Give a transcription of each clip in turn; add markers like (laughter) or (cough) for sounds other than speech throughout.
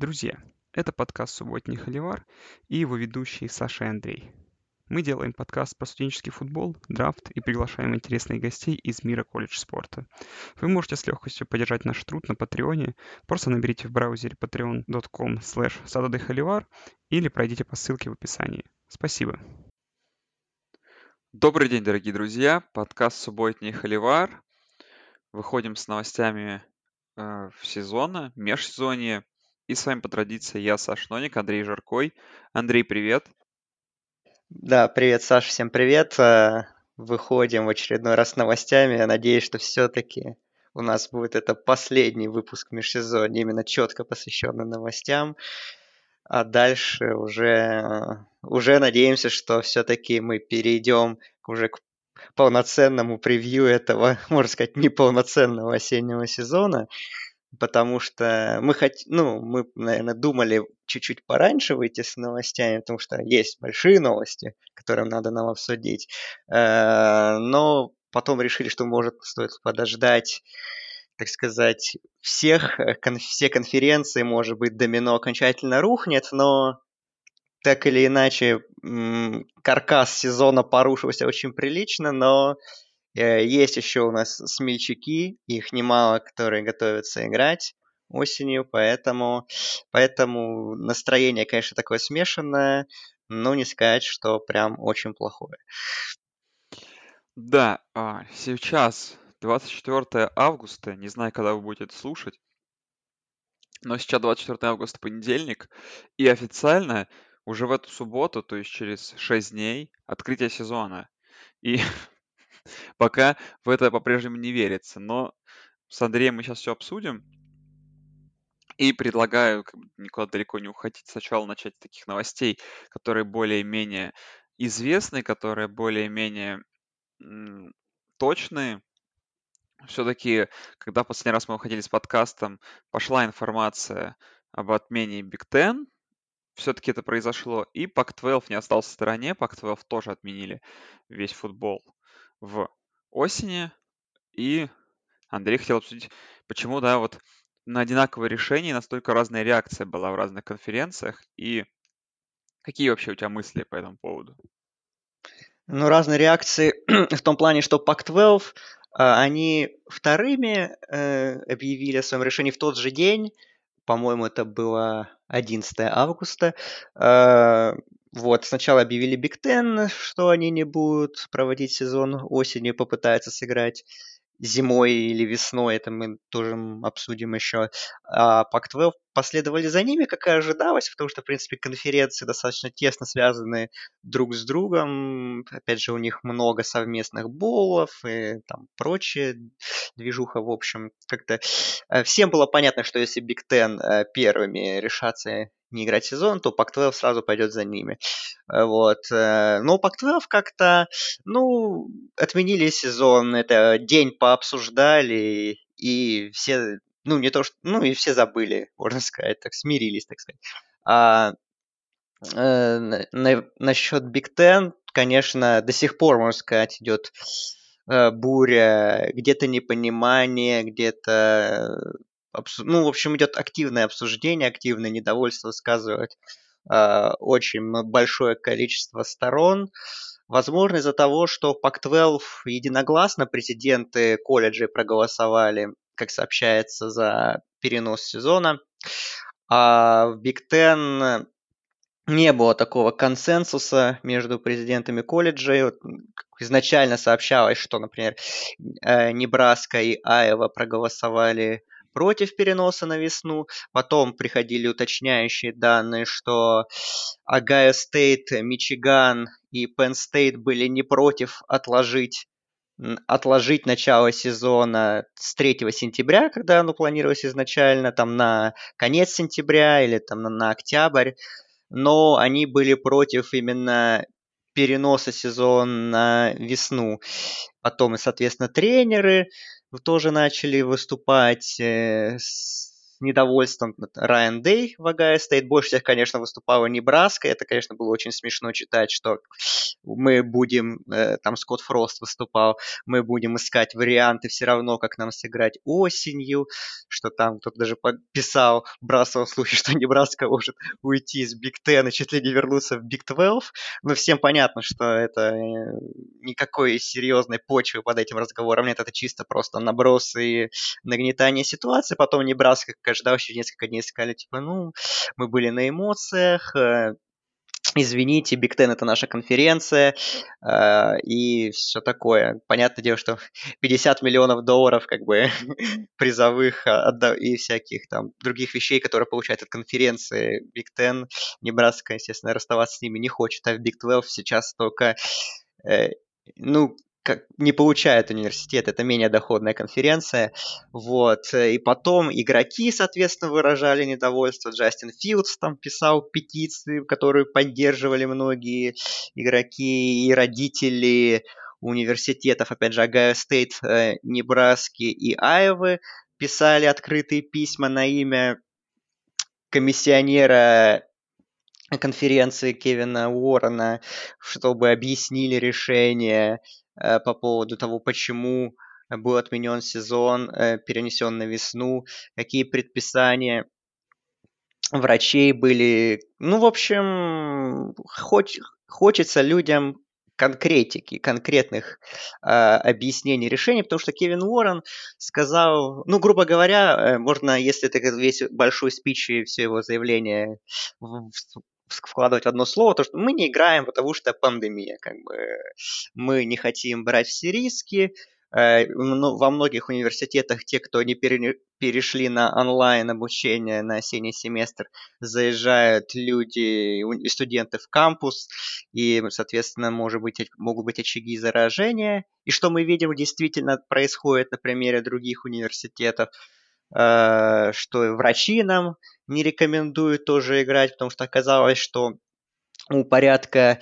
Друзья, это подкаст «Субботний холивар» и его ведущий Саша и Андрей. Мы делаем подкаст про студенческий футбол, драфт и приглашаем интересных гостей из мира колледж спорта. Вы можете с легкостью поддержать наш труд на Патреоне. Просто наберите в браузере patreon.com slash или пройдите по ссылке в описании. Спасибо. Добрый день, дорогие друзья. Подкаст «Субботний холивар». Выходим с новостями э, в сезона, межсезонье. И с вами по традиции я, Саш Ноник, Андрей Жаркой. Андрей, привет. Да, привет, Саша, всем привет. Э, выходим в очередной раз с новостями. Я надеюсь, что все-таки у нас будет это последний выпуск межсезонья, именно четко посвященный новостям. А дальше уже, уже надеемся, что все-таки мы перейдем уже к полноценному превью этого, (laughs) можно сказать, неполноценного осеннего сезона потому что мы хот... ну, мы, наверное, думали чуть-чуть пораньше выйти с новостями, потому что есть большие новости, которые надо нам обсудить. Э, но потом решили, что, может, стоит подождать, так сказать, всех, э, все конференции, может быть, домино окончательно рухнет, но так или иначе, каркас сезона порушился очень прилично, но есть еще у нас смельчаки, их немало, которые готовятся играть осенью, поэтому, поэтому настроение, конечно, такое смешанное, но не сказать, что прям очень плохое. Да, а, сейчас 24 августа, не знаю, когда вы будете это слушать, но сейчас 24 августа понедельник, и официально уже в эту субботу, то есть через 6 дней, открытие сезона. И (laughs) Пока в это по-прежнему не верится, но с Андреем мы сейчас все обсудим. И предлагаю как бы, никуда далеко не уходить. Сначала начать с таких новостей, которые более-менее известны, которые более-менее точные. Все-таки, когда последний раз мы выходили с подкастом, пошла информация об отмене Big Ten, все-таки это произошло, и Pac-12 не остался в стороне, Pac-12 тоже отменили весь футбол в осени. И Андрей хотел обсудить, почему, да, вот на одинаковое решение настолько разная реакция была в разных конференциях, и какие вообще у тебя мысли по этому поводу? Ну, разные реакции (clears throat) в том плане, что Pac-12, а, они вторыми э, объявили о своем решении в тот же день, по-моему, это было 11 августа. Э, вот, сначала объявили Биг Ten, что они не будут проводить сезон осенью, попытаются сыграть зимой или весной, это мы тоже обсудим еще. А Pac-12 последовали за ними, как и ожидалось, потому что, в принципе, конференции достаточно тесно связаны друг с другом. Опять же, у них много совместных болов и там прочее движуха, в общем. Как-то э, всем было понятно, что если Big Ten э, первыми решатся не играть сезон, то Pac-12 сразу пойдет за ними. Э, вот. Но Pac-12 как-то, ну, отменили сезон, это день пообсуждали, и все ну, не то, что, ну, и все забыли, можно сказать, так, смирились, так сказать. А э, на, насчет Big Ten, конечно, до сих пор, можно сказать, идет э, буря, где-то непонимание, где-то, ну, в общем, идет активное обсуждение, активное недовольство высказывает э, очень большое количество сторон. Возможно, из-за того, что Pac-12 единогласно президенты колледжей проголосовали как сообщается, за перенос сезона. А в Big Ten не было такого консенсуса между президентами колледжей. Изначально сообщалось, что, например, э, Небраска и Айова проголосовали против переноса на весну. Потом приходили уточняющие данные, что Огайо Стейт, Мичиган и Пенн Стейт были не против отложить отложить начало сезона с 3 сентября, когда оно планировалось изначально, там на конец сентября или там на, на октябрь, но они были против именно переноса сезона на весну. Потом, и, соответственно, тренеры тоже начали выступать э, недовольством Райан Дэй в Огайо Стейт. Больше всех, конечно, выступала Небраска. Это, конечно, было очень смешно читать, что мы будем, э, там Скотт Фрост выступал, мы будем искать варианты все равно, как нам сыграть осенью, что там кто-то даже писал, бросал слухи, что Небраска может уйти из Big Ten и чуть ли не вернуться в Big 12. Но всем понятно, что это э, никакой серьезной почвы под этим разговором нет, это чисто просто наброс и нагнетание ситуации. Потом Небраска, ожидал, еще несколько дней сказали, типа, ну, мы были на эмоциях, э, извините, Big Ten это наша конференция э, и все такое. Понятное дело, что (laughs) 50 миллионов долларов как бы (laughs) призовых э, и всяких там других вещей, которые получают от конференции Big Ten, Небраска, естественно, расставаться с ними не хочет, а в Big 12 сейчас только э, ну, как не получает университет, это менее доходная конференция, вот, и потом игроки, соответственно, выражали недовольство, Джастин Филдс там писал петиции, которые поддерживали многие игроки и родители университетов, опять же, Огайо Стейт, э, Небраски и Айовы писали открытые письма на имя комиссионера конференции Кевина Уоррена, чтобы объяснили решение по поводу того, почему был отменен сезон, э, перенесен на весну, какие предписания врачей были. Ну, в общем, хоч, хочется людям конкретики, конкретных э, объяснений решений, потому что Кевин Уоррен сказал, ну, грубо говоря, э, можно, если это весь большой спич и все его заявление вкладывать одно слово, то что мы не играем, потому что пандемия, как бы мы не хотим брать все риски. Э, во многих университетах те, кто не перешли на онлайн обучение на осенний семестр, заезжают люди и студенты в кампус, и, соответственно, может быть, могут быть очаги заражения. И что мы видим действительно происходит на примере других университетов – что врачи нам не рекомендуют тоже играть, потому что оказалось, что у порядка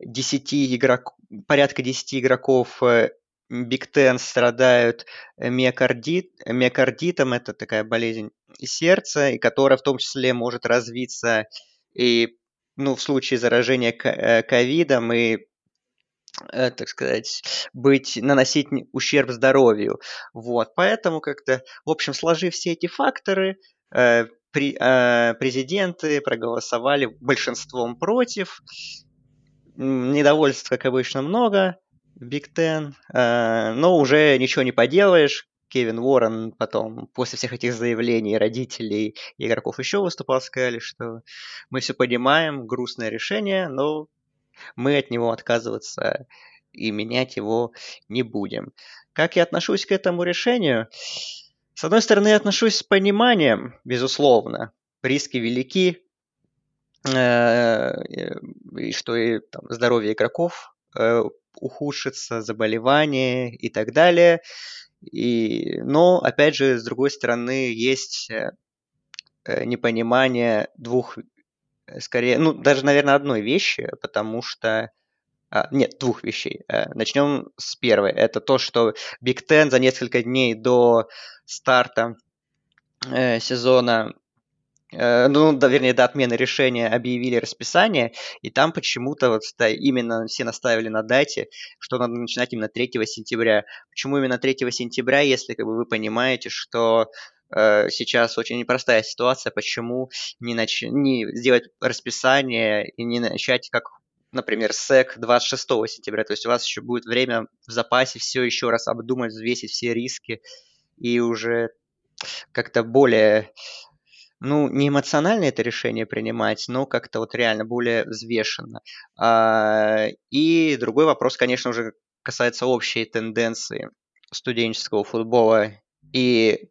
10 игроков, порядка 10 игроков Биг Тен страдают миокардит, миокардитом, это такая болезнь сердца, и которая в том числе может развиться и ну, в случае заражения э, ковидом и э, так сказать, быть, наносить ущерб здоровью. Вот, поэтому как-то, в общем, сложив все эти факторы, э, при, э, президенты проголосовали большинством против. Недовольств, как обычно, много Биг Тен, э, но уже ничего не поделаешь. Кевин Уоррен потом, после всех этих заявлений родителей и игроков еще выступал, сказали, что мы все понимаем, грустное решение, но мы от него отказываться и менять его не будем. Как я отношусь к этому решению? С одной стороны, я отношусь с пониманием, безусловно. Риски велики, э, и что и там, здоровье игроков э, ухудшится, заболевания и так далее. И, но, опять же, с другой стороны, есть э, непонимание двух скорее, ну, даже, наверное, одной вещи, потому что... А, нет, двух вещей. Э, начнем с первой. Это то, что Big Ten за несколько дней до старта э, сезона э, ну, да, вернее, до отмены решения объявили расписание, и там почему-то вот да, именно все наставили на дате, что надо начинать именно 3 сентября. Почему именно 3 сентября, если как бы, вы понимаете, что Э, сейчас очень непростая ситуация, почему не, нач... не сделать расписание и не начать как например, СЭК 26 сентября, то есть у вас еще будет время в запасе все еще раз обдумать, взвесить все риски и уже как-то более, ну, не эмоционально это решение принимать, но как-то вот реально более взвешенно. А, и другой вопрос, конечно, уже касается общей тенденции студенческого футбола и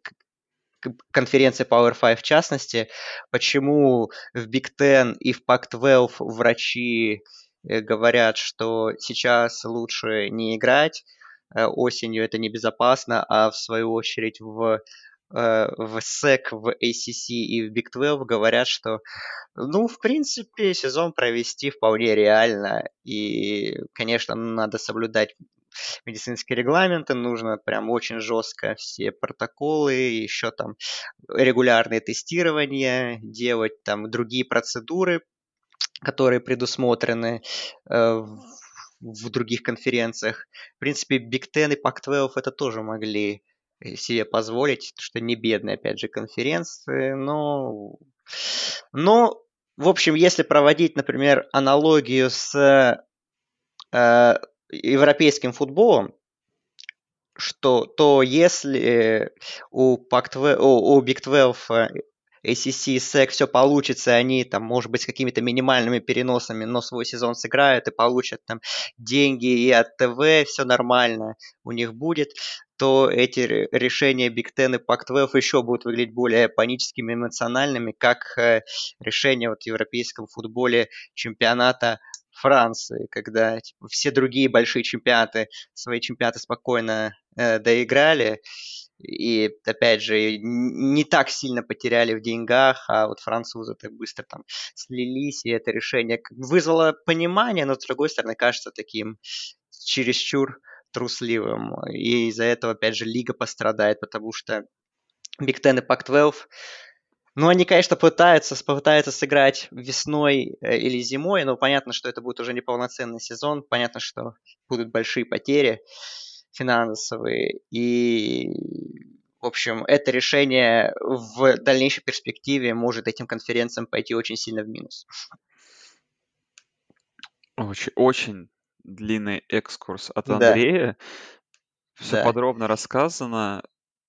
конференции Power 5 в частности, почему в Big Ten и в Pac-12 врачи э, говорят, что сейчас лучше не играть, э, осенью это небезопасно, а в свою очередь в э, в SEC, в ACC и в Big 12 говорят, что, ну, в принципе, сезон провести вполне реально. И, конечно, надо соблюдать медицинские регламенты, нужно прям очень жестко все протоколы, еще там регулярные тестирования, делать там другие процедуры, которые предусмотрены э, в других конференциях. В принципе, Big Ten и Pac-12 это тоже могли э, себе позволить, что не бедные, опять же, конференции, но... Но, в общем, если проводить, например, аналогию с э, европейским футболом, что то если у, Pac-12, у, у Big 12 ACC, SEC все получится, они там, может быть, с какими-то минимальными переносами, но свой сезон сыграют и получат там деньги и от ТВ, все нормально у них будет, то эти решения Big Ten и Pac-12 еще будут выглядеть более паническими, эмоциональными, как э, решения вот в европейском футболе чемпионата Франции, когда типа, все другие большие чемпионаты свои чемпионаты спокойно э, доиграли, и, опять же, не так сильно потеряли в деньгах, а вот французы так быстро там слились, и это решение вызвало понимание, но, с другой стороны, кажется таким чересчур трусливым. И из-за этого, опять же, лига пострадает, потому что Big Ten и Pac-12 ну, они, конечно, пытаются, попытаются сыграть весной э, или зимой, но понятно, что это будет уже не полноценный сезон, понятно, что будут большие потери финансовые. И, в общем, это решение в дальнейшей перспективе может этим конференциям пойти очень сильно в минус. Очень, очень длинный экскурс от Андрея. Да. Все да. подробно рассказано.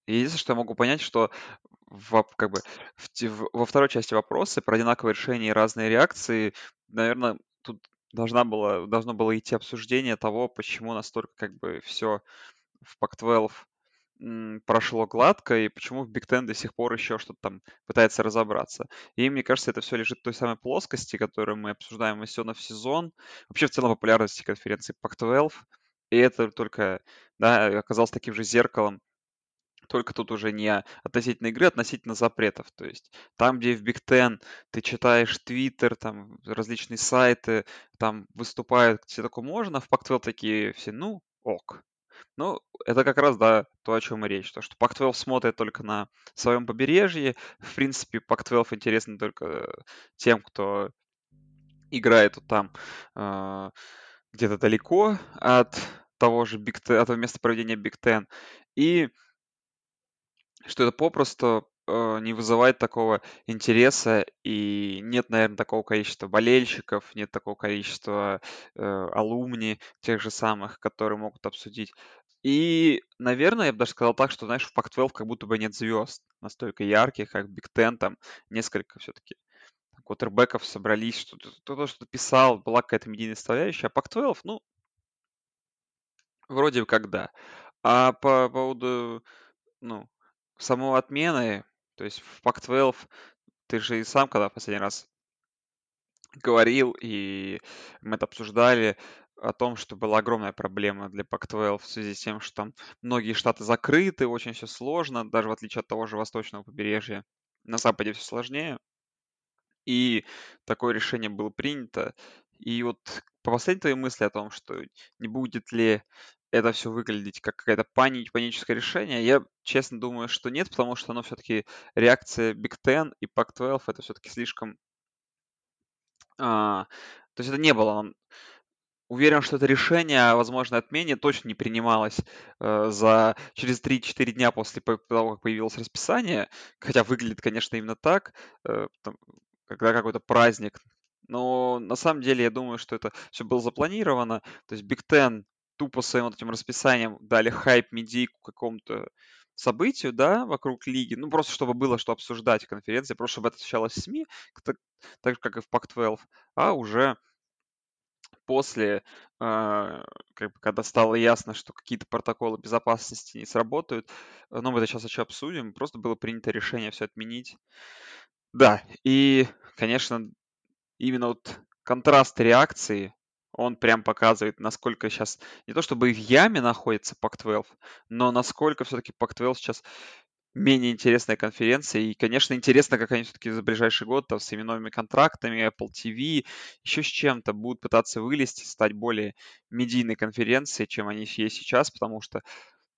Единственное, что я могу понять, что в, как бы, в, во второй части вопроса про одинаковые решения и разные реакции, наверное, тут должна была, должно было идти обсуждение того, почему настолько как бы все в Pac-12 прошло гладко, и почему в Big Ten до сих пор еще что-то там пытается разобраться. И мне кажется, это все лежит в той самой плоскости, которую мы обсуждаем из сезона в сезон. Вообще в целом популярности конференции Pac-12. И это только да, оказалось таким же зеркалом только тут уже не относительно игры, а относительно запретов. То есть там, где в Big Ten ты читаешь Twitter, там различные сайты, там выступают, все такое можно, в Pac-12 такие все, ну, ок. Ну, это как раз, да, то, о чем и речь. То, что Pac-12 смотрит только на своем побережье. В принципе, Pac-12 интересен только тем, кто играет вот там э, где-то далеко от того же Big Ten, от места проведения Big Ten. И что это попросту э, не вызывает такого интереса, и нет, наверное, такого количества болельщиков, нет такого количества э, алумни тех же самых, которые могут обсудить. И, наверное, я бы даже сказал так, что, знаешь, в Pac-12 как будто бы нет звезд настолько ярких, как Big Ten, там несколько все-таки квотербеков собрались, что-то, кто-то что-то писал, была какая-то медийная составляющая, а Pac-12, ну, вроде как да. А по поводу, ну, самой отмены, то есть в Pac-12, ты же и сам, когда в последний раз говорил, и мы это обсуждали, о том, что была огромная проблема для Pac-12 в связи с тем, что там многие штаты закрыты, очень все сложно, даже в отличие от того же восточного побережья. На Западе все сложнее. И такое решение было принято. И вот по последней твоей мысли о том, что не будет ли это все выглядеть как какая-то пани- паническое решение, я честно думаю, что нет, потому что оно все-таки реакция Big Ten и Pac-12 это все-таки слишком... А, то есть это не было Уверен, что это решение о возможной отмене точно не принималось э, за через 3-4 дня после того, как появилось расписание, хотя выглядит, конечно, именно так, э, там, когда какой-то праздник. Но на самом деле я думаю, что это все было запланировано. То есть Big Ten тупо своим вот этим расписанием дали хайп, медийку какому-то событию, да, вокруг лиги, ну, просто чтобы было что обсуждать в конференции, просто чтобы это освещалось в СМИ, так, так же, как и в Pac-12, а уже после, э, как бы, когда стало ясно, что какие-то протоколы безопасности не сработают, ну, мы это сейчас еще обсудим, просто было принято решение все отменить. Да, и, конечно, именно вот контраст реакции он прям показывает, насколько сейчас не то чтобы в яме находится Pac-12, но насколько все-таки Pac-12 сейчас менее интересная конференция. И, конечно, интересно, как они все-таки за ближайший год там, с именными контрактами, Apple TV, еще с чем-то будут пытаться вылезти, стать более медийной конференцией, чем они есть сейчас, потому что,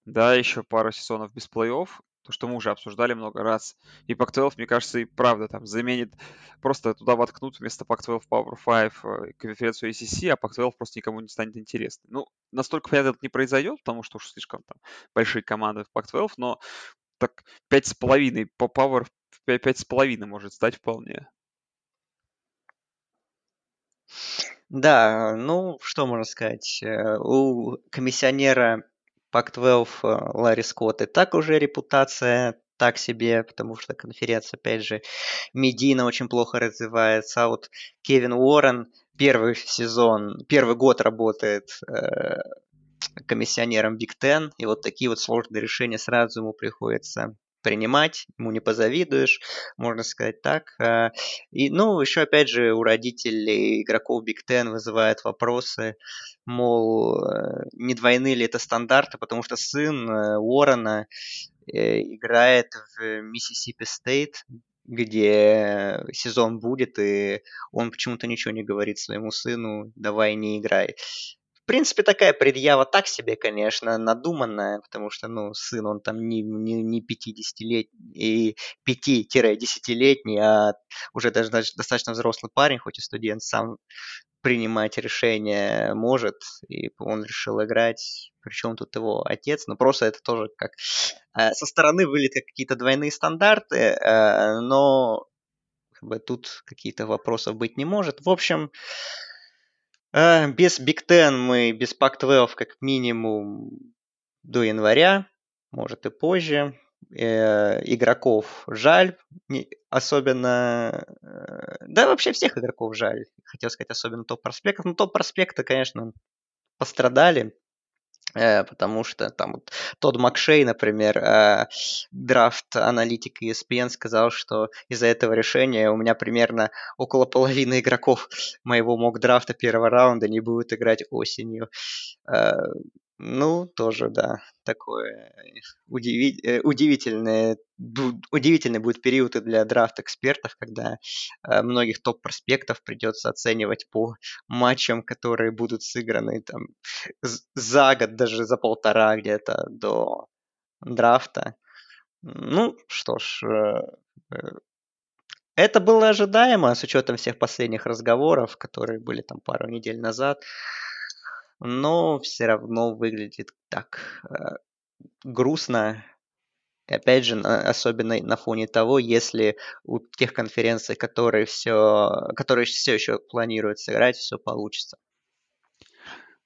да, еще пару сезонов без плей-офф, то, что мы уже обсуждали много раз. И Pac-12, мне кажется, и правда там заменит, просто туда воткнут вместо Pac-12 Power 5 э, конференцию ACC, а Pac-12 просто никому не станет интересным. Ну, настолько понятно это не произойдет, потому что уж слишком там большие команды в Pac-12, но так пять с половиной по Power пять с половиной может стать вполне. Да, ну, что можно сказать. Э, у комиссионера Pac-12 э, Ларри Скотт и так уже репутация так себе, потому что конференция, опять же, медийно очень плохо развивается. А вот Кевин Уоррен первый сезон, первый год работает э, комиссионером Big Ten, и вот такие вот сложные решения сразу ему приходится принимать, ему не позавидуешь, можно сказать так. Э, и, ну, еще, опять же, у родителей игроков Big Ten вызывает вопросы, мол, э, не двойны ли это стандарты, потому что сын э, Уоррена играет в Миссисипи Стейт, где сезон будет, и он почему-то ничего не говорит своему сыну, давай не играй принципе, такая предъява так себе, конечно, надуманная, потому что, ну, сын, он там не, не, не 50-летний, 5-10-летний, а уже даже достаточно взрослый парень, хоть и студент, сам принимать решения может, и он решил играть, причем тут его отец, но просто это тоже как э, со стороны выглядит как какие-то двойные стандарты, э, но как бы, тут какие-то вопросов быть не может. В общем, а, без Big Ten мы, без Pac-12 как минимум до января, может и позже. Э, игроков жаль, не, особенно... Э, да, вообще всех игроков жаль. Хотел сказать, особенно топ-проспектов. Но топ-проспекты, конечно, пострадали. Э, потому что там вот Тодд Макшей, например, э, драфт-аналитик ESPN сказал, что из-за этого решения у меня примерно около половины игроков моего мок-драфта первого раунда не будут играть осенью. Э, ну, тоже, да, такое удиви... Э, удивительное, удивительный будет период и для драфт экспертов, когда э, многих топ-проспектов придется оценивать по матчам, которые будут сыграны там за год, даже за полтора где-то до драфта. Ну, что ж, э, это было ожидаемо с учетом всех последних разговоров, которые были там пару недель назад но все равно выглядит так э, грустно. И опять же, особенно на фоне того, если у тех конференций, которые все, которые все еще планируют сыграть, все получится.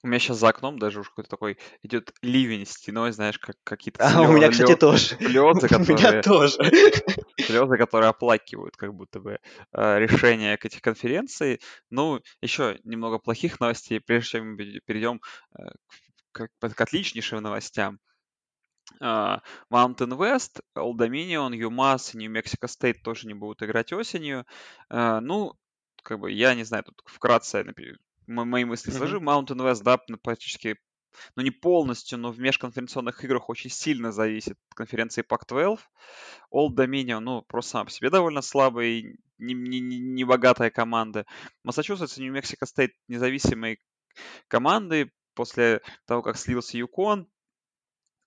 У меня сейчас за окном даже уж какой-то такой идет ливень стеной, знаешь, как какие-то А у меня, кстати, тоже. слезы, (laughs) У меня которые, тоже. слезы, которые оплакивают как будто бы э, решение этих конференций. Ну, еще немного плохих новостей, прежде чем мы пере- перейдем э, к, к- отличнейшим новостям. А, Mountain West, Old Dominion, UMass и New Mexico State тоже не будут играть осенью. А, Ну, как бы, я не знаю, тут вкратце мои мысли сложу. Mountain West, да, практически, ну не полностью, но в межконференционных играх очень сильно зависит от конференции Pac-12. Old Dominion, ну, просто сам по себе довольно слабый, не, не, не- не богатая команда. Массачусетс и Mexico State независимые команды. После того, как слился Юкон,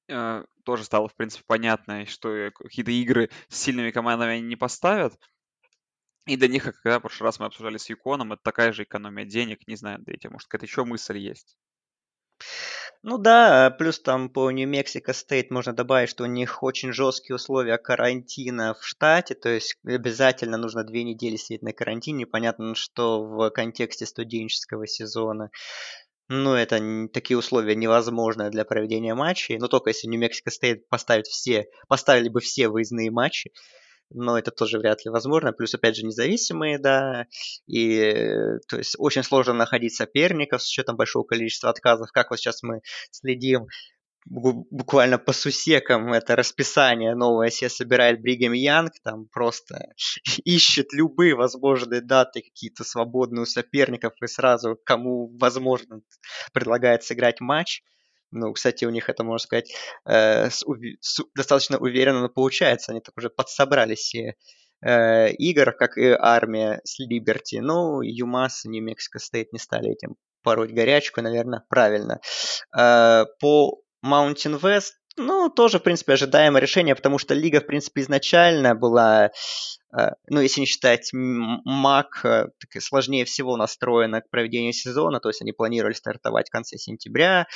э, тоже стало, в принципе, понятно, что какие-то игры с сильными командами они не поставят. И для них, как когда в прошлый раз мы обсуждали с Юконом, это такая же экономия денег, не знаю, дайте, может, какая-то еще мысль есть. Ну да, плюс там по Нью-Мексико Стейт можно добавить, что у них очень жесткие условия карантина в штате, то есть обязательно нужно две недели сидеть на карантине. Понятно, что в контексте студенческого сезона ну, это такие условия невозможны для проведения матчей. Но только если Нью-Мексико Стейт поставит все, поставили бы все выездные матчи, но это тоже вряд ли возможно. Плюс, опять же, независимые, да, и э, то есть очень сложно находить соперников с учетом большого количества отказов. Как вот сейчас мы следим бу- буквально по сусекам это расписание новое себе собирает Бригем Янг, там просто (laughs) ищет любые возможные даты, какие-то свободные у соперников и сразу кому возможно предлагает сыграть матч. Ну, кстати, у них это, можно сказать, э, с, с, достаточно уверенно получается. Они так уже подсобрали все э, игр, как и армия с Либерти. Ну, ЮМАС и Нью-Мексико Стейт не стали этим пороть горячку, наверное, правильно. Э, по Mountain West ну, тоже, в принципе, ожидаемое решение, потому что лига, в принципе, изначально была, э, ну, если не считать МАК, э, сложнее всего настроена к проведению сезона, то есть они планировали стартовать в конце сентября,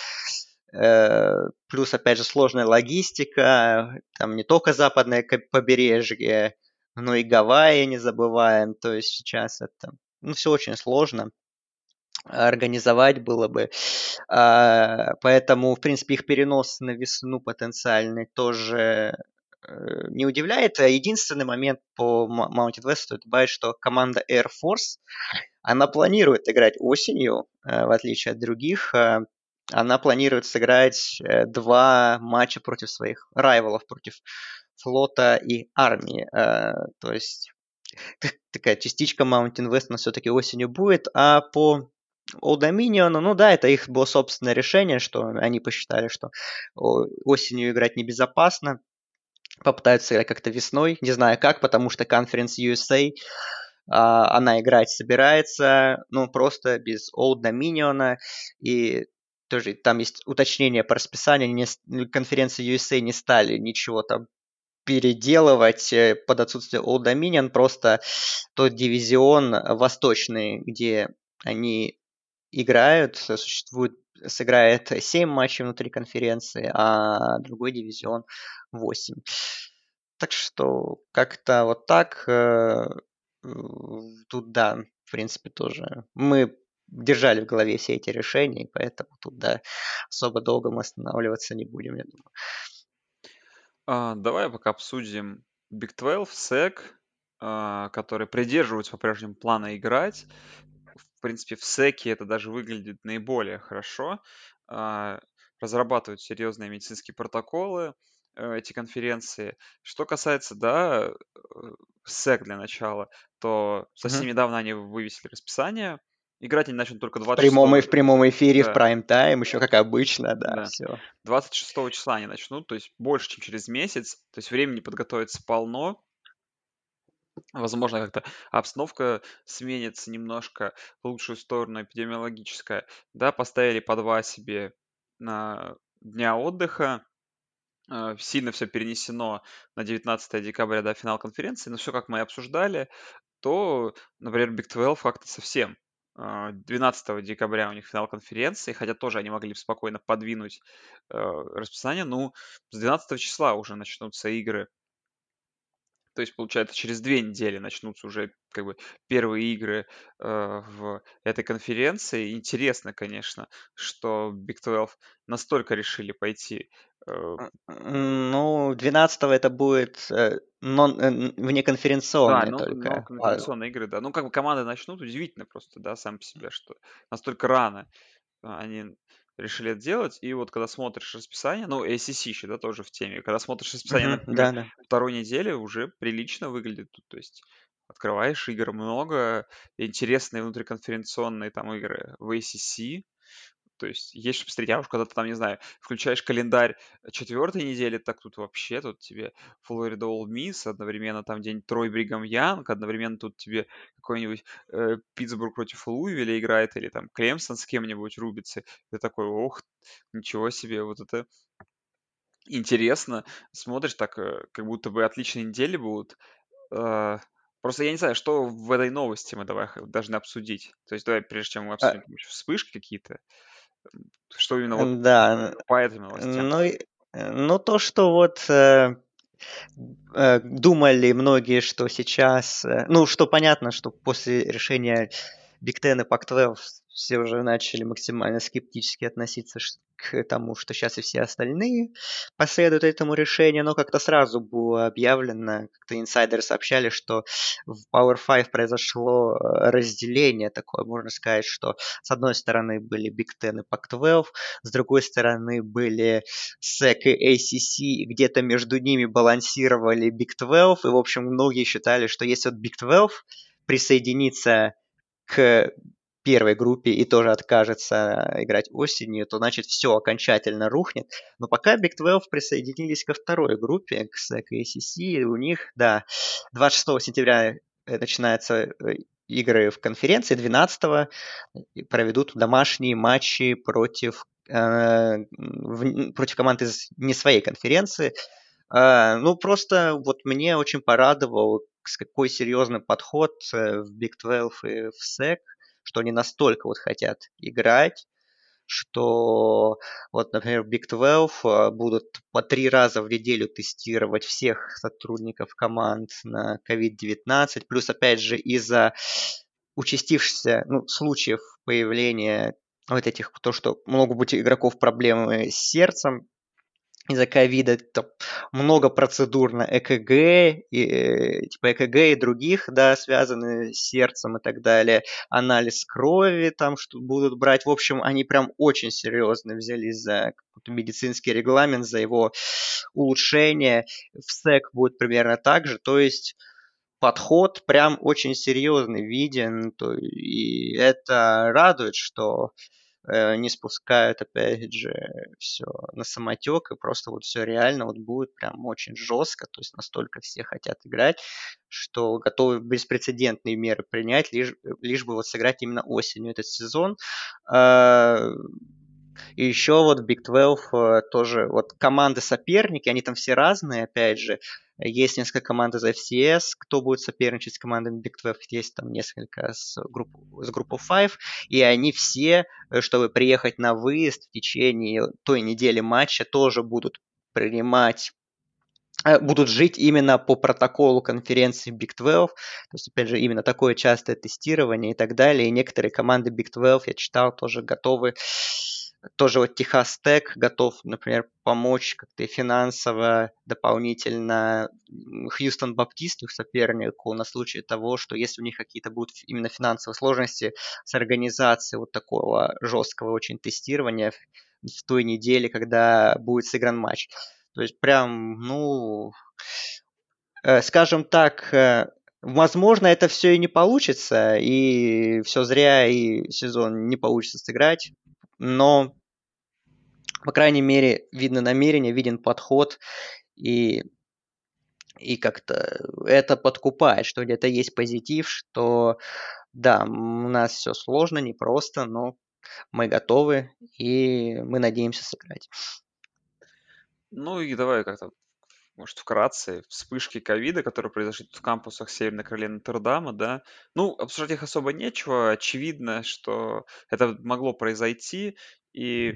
плюс, опять же, сложная логистика, там не только западное побережье, но и Гавайи не забываем, то есть сейчас это, ну, все очень сложно организовать было бы. А, поэтому, в принципе, их перенос на весну потенциальный тоже э, не удивляет. Единственный момент по Mounted West стоит добавить, что команда Air Force, она планирует играть осенью, э, в отличие от других. Э, она планирует сыграть два матча против своих райвалов, против флота и армии. То есть такая частичка Mountain West, но все-таки осенью будет. А по Old Dominion, ну да, это их было собственное решение, что они посчитали, что осенью играть небезопасно, попытаются играть как-то весной, не знаю как, потому что Conference USA, а, она играть собирается, ну, просто без Old Dominion, и тоже там есть уточнение по расписанию, не, конференции USA не стали ничего там переделывать э, под отсутствие Old Dominion, просто тот дивизион восточный, где они играют, существует, сыграет 7 матчей внутри конференции, а другой дивизион 8. Так что как-то вот так э, тут, да, в принципе, тоже мы держали в голове все эти решения, и поэтому тут, да, особо долго мы останавливаться не будем, я думаю. А, давай пока обсудим Big 12, SEC, а, которые придерживаются по-прежнему плана играть в принципе, в SEC это даже выглядит наиболее хорошо. А, разрабатывают серьезные медицинские протоколы, э, эти конференции. Что касается, да, SEC для начала, то совсем Мгм. недавно они вывесили расписание. Играть они начнут только В прямом, в прямом эфире, в прайм-тайм, еще как обычно, да, Да. все. 26 числа они начнут, то есть больше, чем через месяц. То есть времени подготовиться полно. Возможно, как-то обстановка сменится немножко в лучшую сторону эпидемиологическая. Да, поставили по два себе на дня отдыха. Э, сильно все перенесено на 19 декабря, да, финал конференции. Но все, как мы и обсуждали, то, например, Big 12 как-то совсем 12 э, декабря у них финал конференции, хотя тоже они могли бы спокойно подвинуть э, расписание. Ну, с 12 числа уже начнутся игры то есть, получается, через две недели начнутся уже как бы первые игры э, в этой конференции. Интересно, конечно, что Big 12 настолько решили пойти. Э... Ну, 12 это будет э, нон, э, внеконференционные да, ну, только. конференционные игры, да. Ну, как бы команды начнут, удивительно просто, да, сам по себе, что настолько рано они решили это делать. И вот когда смотришь расписание, ну, ACC еще, да, тоже в теме, когда смотришь расписание, mm-hmm, например, да, да. второй недели, уже прилично выглядит. То есть открываешь игр много, интересные внутриконференционные там игры в ACC, то есть есть что посмотреть. А уж когда ты там, не знаю, включаешь календарь четвертой недели, так тут вообще, тут тебе Флорида Олл Мисс, одновременно там день Трой Бригам Янг, одновременно тут тебе какой-нибудь э, Питтсбург против Луивиля играет, или там Клемсон с кем-нибудь рубится. Ты такой, ох, ничего себе, вот это интересно. Смотришь так, э, как будто бы отличные недели будут. Э, Просто я не знаю, что в этой новости мы давай должны обсудить. То есть давай, прежде чем мы а обсудим а... вспышки какие-то, что именно вот да. по этим новостям? Ну, ну то, что вот э, э, думали многие, что сейчас... Э, ну, что понятно, что после решения Big Ten и Pac-12 все уже начали максимально скептически относиться к тому, что сейчас и все остальные последуют этому решению, но как-то сразу было объявлено, как-то инсайдеры сообщали, что в Power 5 произошло э, разделение такое, можно сказать, что с одной стороны были Big Ten и Pac-12, с другой стороны были SEC и ACC, где-то между ними балансировали Big 12, и, в общем, многие считали, что если вот Big 12 присоединится к первой группе и тоже откажется играть осенью, то значит все окончательно рухнет. Но пока Big 12 присоединились ко второй группе, к SEC у них, да, 26 сентября э, начинаются э, игры в конференции, 12 проведут домашние матчи против, э, в, против команд из не своей конференции. Э, ну, просто вот мне очень порадовал, с какой серьезный подход в Big 12 и в SEC – что они настолько вот хотят играть, что вот, например, Big 12 а, будут по три раза в неделю тестировать всех сотрудников команд на COVID-19, плюс, опять же, из-за участившихся ну, случаев появления вот этих, то, что могут быть игроков проблемы с сердцем, из-за ковида много процедур на ЭКГ, и, э, типа ЭКГ и других, да, связаны с сердцем и так далее, анализ крови там, что будут брать, в общем, они прям очень серьезно взялись за медицинский регламент, за его улучшение. В СЭК будет примерно так же, то есть подход прям очень серьезный, виден, и это радует, что не спускают, опять же, все на самотек, и просто вот все реально вот будет прям очень жестко, то есть настолько все хотят играть, что готовы беспрецедентные меры принять, лишь, лишь бы вот сыграть именно осенью этот сезон. И еще вот Big 12 э, тоже, вот команды соперники, они там все разные, опять же. Есть несколько команд из FCS, кто будет соперничать с командами Big 12, есть там несколько с, групп, с группы 5, и они все, э, чтобы приехать на выезд в течение той недели матча, тоже будут принимать э, будут жить именно по протоколу конференции Big 12, то есть, опять же, именно такое частое тестирование и так далее, и некоторые команды Big 12, я читал, тоже готовы тоже вот Техас Тек готов, например, помочь как-то финансово дополнительно Хьюстон Баптист, их сопернику, на случай того, что если у них какие-то будут именно финансовые сложности с организацией вот такого жесткого очень тестирования в той неделе, когда будет сыгран матч. То есть прям, ну, э, скажем так, э, Возможно, это все и не получится, и все зря, и сезон не получится сыграть но, по крайней мере, видно намерение, виден подход, и, и как-то это подкупает, что где-то есть позитив, что да, у нас все сложно, непросто, но мы готовы, и мы надеемся сыграть. Ну и давай как-то может, вкратце, вспышки ковида, которые произошли в кампусах Северной Каролины Нотр-Дама, да. Ну, обсуждать их особо нечего. Очевидно, что это могло произойти, и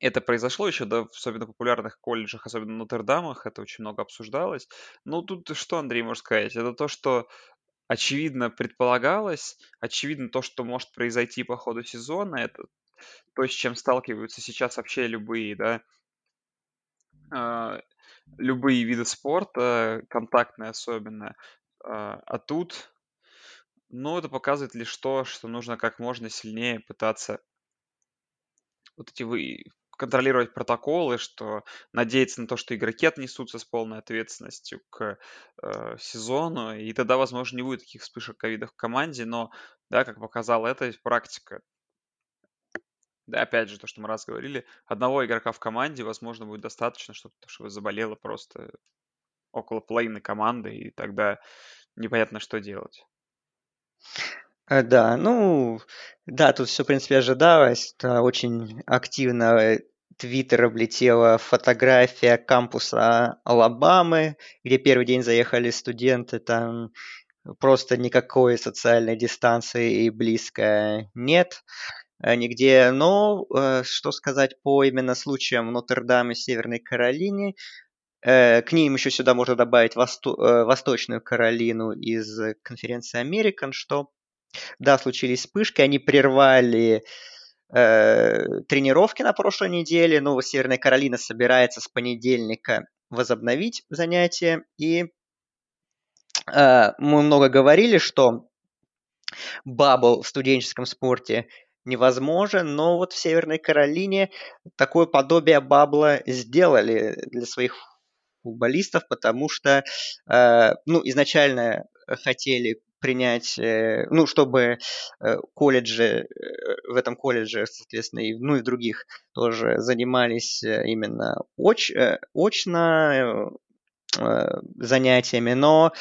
это произошло еще, да, в особенно популярных колледжах, особенно в Нотр-Дамах, это очень много обсуждалось. Ну, тут что, Андрей, можно сказать? Это то, что очевидно предполагалось, очевидно то, что может произойти по ходу сезона, это то, с чем сталкиваются сейчас вообще любые, да, а, любые виды спорта, контактные особенно. А, а тут, ну, это показывает лишь то, что нужно как можно сильнее пытаться вот эти вы контролировать протоколы, что надеяться на то, что игроки отнесутся с полной ответственностью к э, сезону, и тогда, возможно, не будет таких вспышек ковида в команде, но, да, как показала это практика, да, опять же, то, что мы раз говорили, одного игрока в команде, возможно, будет достаточно, чтобы, чтобы заболело просто около половины команды, и тогда непонятно, что делать. Э, да, ну, да, тут все, в принципе, ожидалось. Да, очень активно Твиттер облетела фотография кампуса Алабамы, где первый день заехали студенты, там просто никакой социальной дистанции и близко нет. Э, нигде. Но э, что сказать по именно случаям Нотр-Дам и Северной Каролине, э, к ним еще сюда можно добавить Восто- Восточную Каролину из конференции American, что, да, случились вспышки, они прервали э, тренировки на прошлой неделе, но Северная Каролина собирается с понедельника возобновить занятия, и э, мы много говорили, что бабл в студенческом спорте невозможен, но вот в Северной Каролине такое подобие бабла сделали для своих футболистов, потому что, э, ну, изначально хотели принять, э, ну, чтобы э, колледжи, в этом колледже, соответственно, и, ну и в других тоже занимались именно оч, очно занятиями, но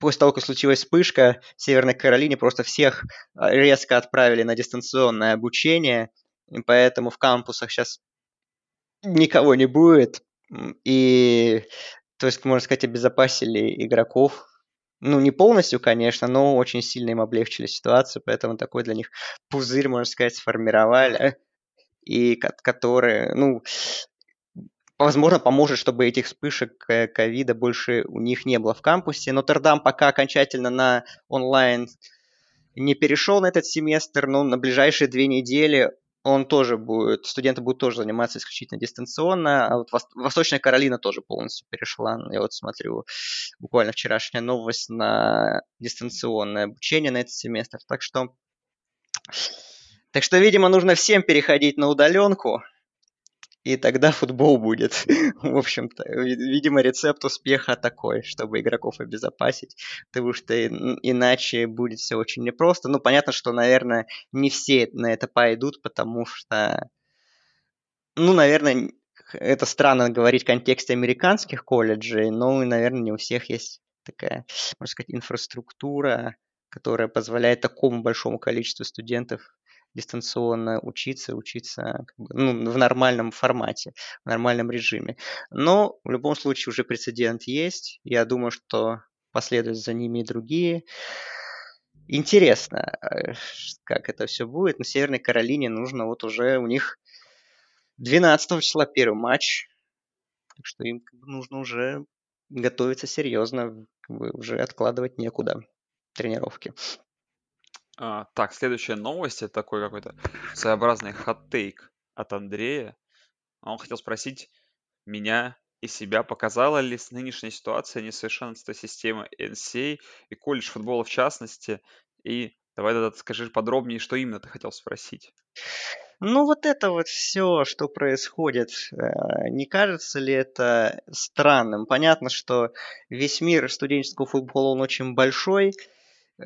после того, как случилась вспышка, в Северной Каролине просто всех резко отправили на дистанционное обучение, и поэтому в кампусах сейчас никого не будет, и, то есть, можно сказать, обезопасили игроков. Ну, не полностью, конечно, но очень сильно им облегчили ситуацию, поэтому такой для них пузырь, можно сказать, сформировали, и который, ну, возможно, поможет, чтобы этих вспышек ковида больше у них не было в кампусе. Нотр-Дам пока окончательно на онлайн не перешел на этот семестр, но на ближайшие две недели он тоже будет, студенты будут тоже заниматься исключительно дистанционно, а вот Восточная Каролина тоже полностью перешла. Я вот смотрю буквально вчерашняя новость на дистанционное обучение на этот семестр. Так что, так что, видимо, нужно всем переходить на удаленку, и тогда (laughs) футбол будет. В общем-то, видимо, рецепт успеха такой, чтобы игроков обезопасить, потому что иначе будет все очень непросто. Ну, понятно, что, наверное, не все на это пойдут, потому что, ну, наверное, это странно говорить в контексте американских колледжей, но, наверное, не у всех есть такая, можно сказать, инфраструктура, которая позволяет такому большому количеству студентов дистанционно учиться, учиться как бы, ну, в нормальном формате, в нормальном режиме. Но в любом случае уже прецедент есть. Я думаю, что последуют за ними и другие. Интересно, э, как это все будет. На Северной Каролине нужно вот уже у них 12 числа первый матч. Так что им нужно уже готовиться серьезно, как уже откладывать некуда тренировки. А, так, следующая новость это такой какой-то своеобразный хот-тейк от Андрея. Он хотел спросить меня и себя, показала ли с нынешней ситуацией несовершенство системы NCA и колледж футбола в частности. И давай тогда скажи подробнее, что именно ты хотел спросить. Ну, вот это вот все, что происходит, э, не кажется ли это странным? Понятно, что весь мир студенческого футбола, он очень большой,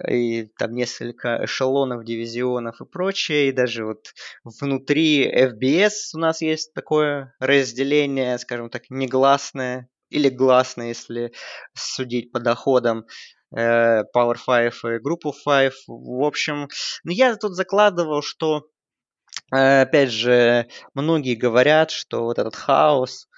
и там несколько эшелонов, дивизионов и прочее, и даже вот внутри FBS у нас есть такое разделение, скажем так, негласное или гласное, если судить по доходам э, Power 5 и of 5. В общем, ну, я тут закладывал, что э, опять же, многие говорят, что вот этот хаос,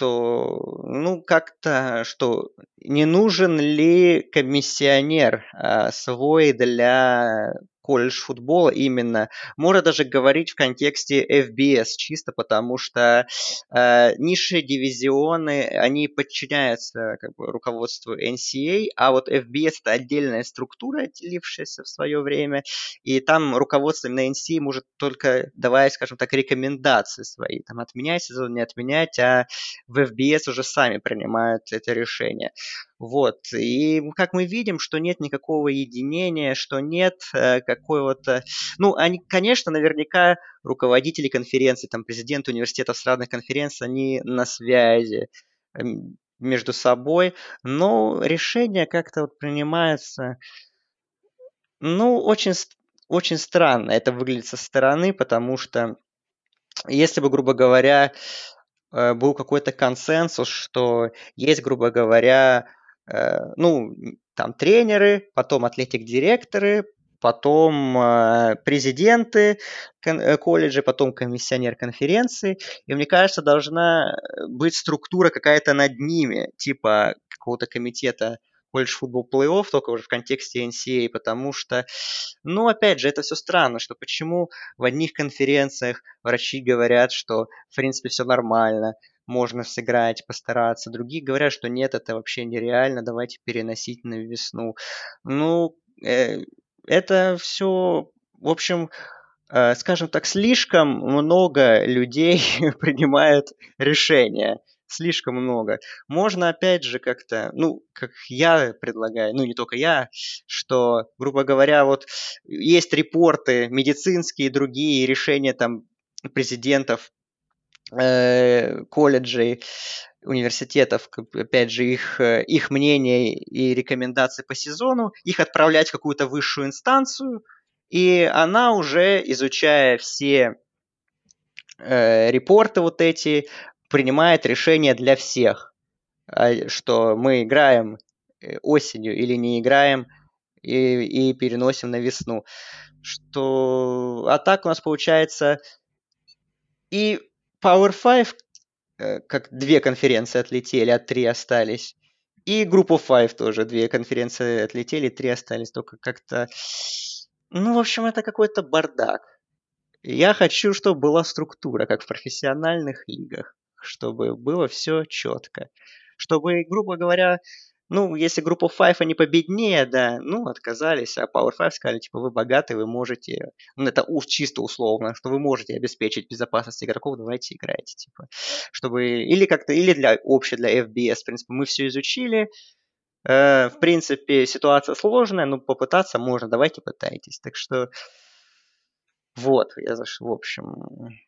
что, ну, как-то, что не нужен ли комиссионер а, свой для колледж футбола именно. Можно даже говорить в контексте FBS, чисто потому что э, низшие дивизионы, они подчиняются как бы, руководству NCA, а вот FBS это отдельная структура, отделившаяся в свое время, и там руководство на NCA может только давать, скажем так, рекомендации свои, там отменять сезон, не отменять, а в FBS уже сами принимают это решение. Вот. И как мы видим, что нет никакого единения, что нет э, какого-то... Ну, они, конечно, наверняка руководители конференции, там, президенты университетов с разных конференций, они на связи эм, между собой, но решение как-то вот принимается, ну, очень, очень странно это выглядит со стороны, потому что если бы, грубо говоря, э, был какой-то консенсус, что есть, грубо говоря, Э, ну, там тренеры, потом атлетик-директоры, потом э, президенты э, колледжа, потом комиссионер конференции. И мне кажется, должна быть структура какая-то над ними, типа какого-то комитета колледж футбол плей-офф, только уже в контексте NCAA, потому что, ну, опять же, это все странно, что почему в одних конференциях врачи говорят, что, в принципе, все нормально, можно сыграть, постараться. Другие говорят, что нет, это вообще нереально, давайте переносить на весну. Ну, э, это все, в общем, э, скажем так, слишком много людей (laughs) принимает решения. Слишком много. Можно, опять же, как-то, ну, как я предлагаю, ну, не только я, что, грубо говоря, вот есть репорты медицинские другие решения там президентов колледжей, университетов, опять же, их, э, их мнение и рекомендации по сезону, их отправлять в какую-то высшую инстанцию, и она уже, изучая все э, репорты вот эти, принимает решение для всех, а, что мы играем э, осенью или не играем и, и переносим на весну. Что... А так у нас получается и Power 5, э, как две конференции отлетели, а три остались. И группу 5 тоже две конференции отлетели, три остались. Только как-то... Ну, в общем, это какой-то бардак. Я хочу, чтобы была структура, как в профессиональных лигах, чтобы было все четко. Чтобы, грубо говоря, ну, если группа 5 они победнее, да, ну, отказались, а Power 5 сказали, типа, вы богаты, вы можете, ну, это уж чисто условно, что вы можете обеспечить безопасность игроков, давайте играйте, типа, чтобы, или как-то, или для, общее для FBS, в принципе, мы все изучили, э, в принципе, ситуация сложная, но попытаться можно, давайте пытайтесь, так что, вот, я зашел, в общем,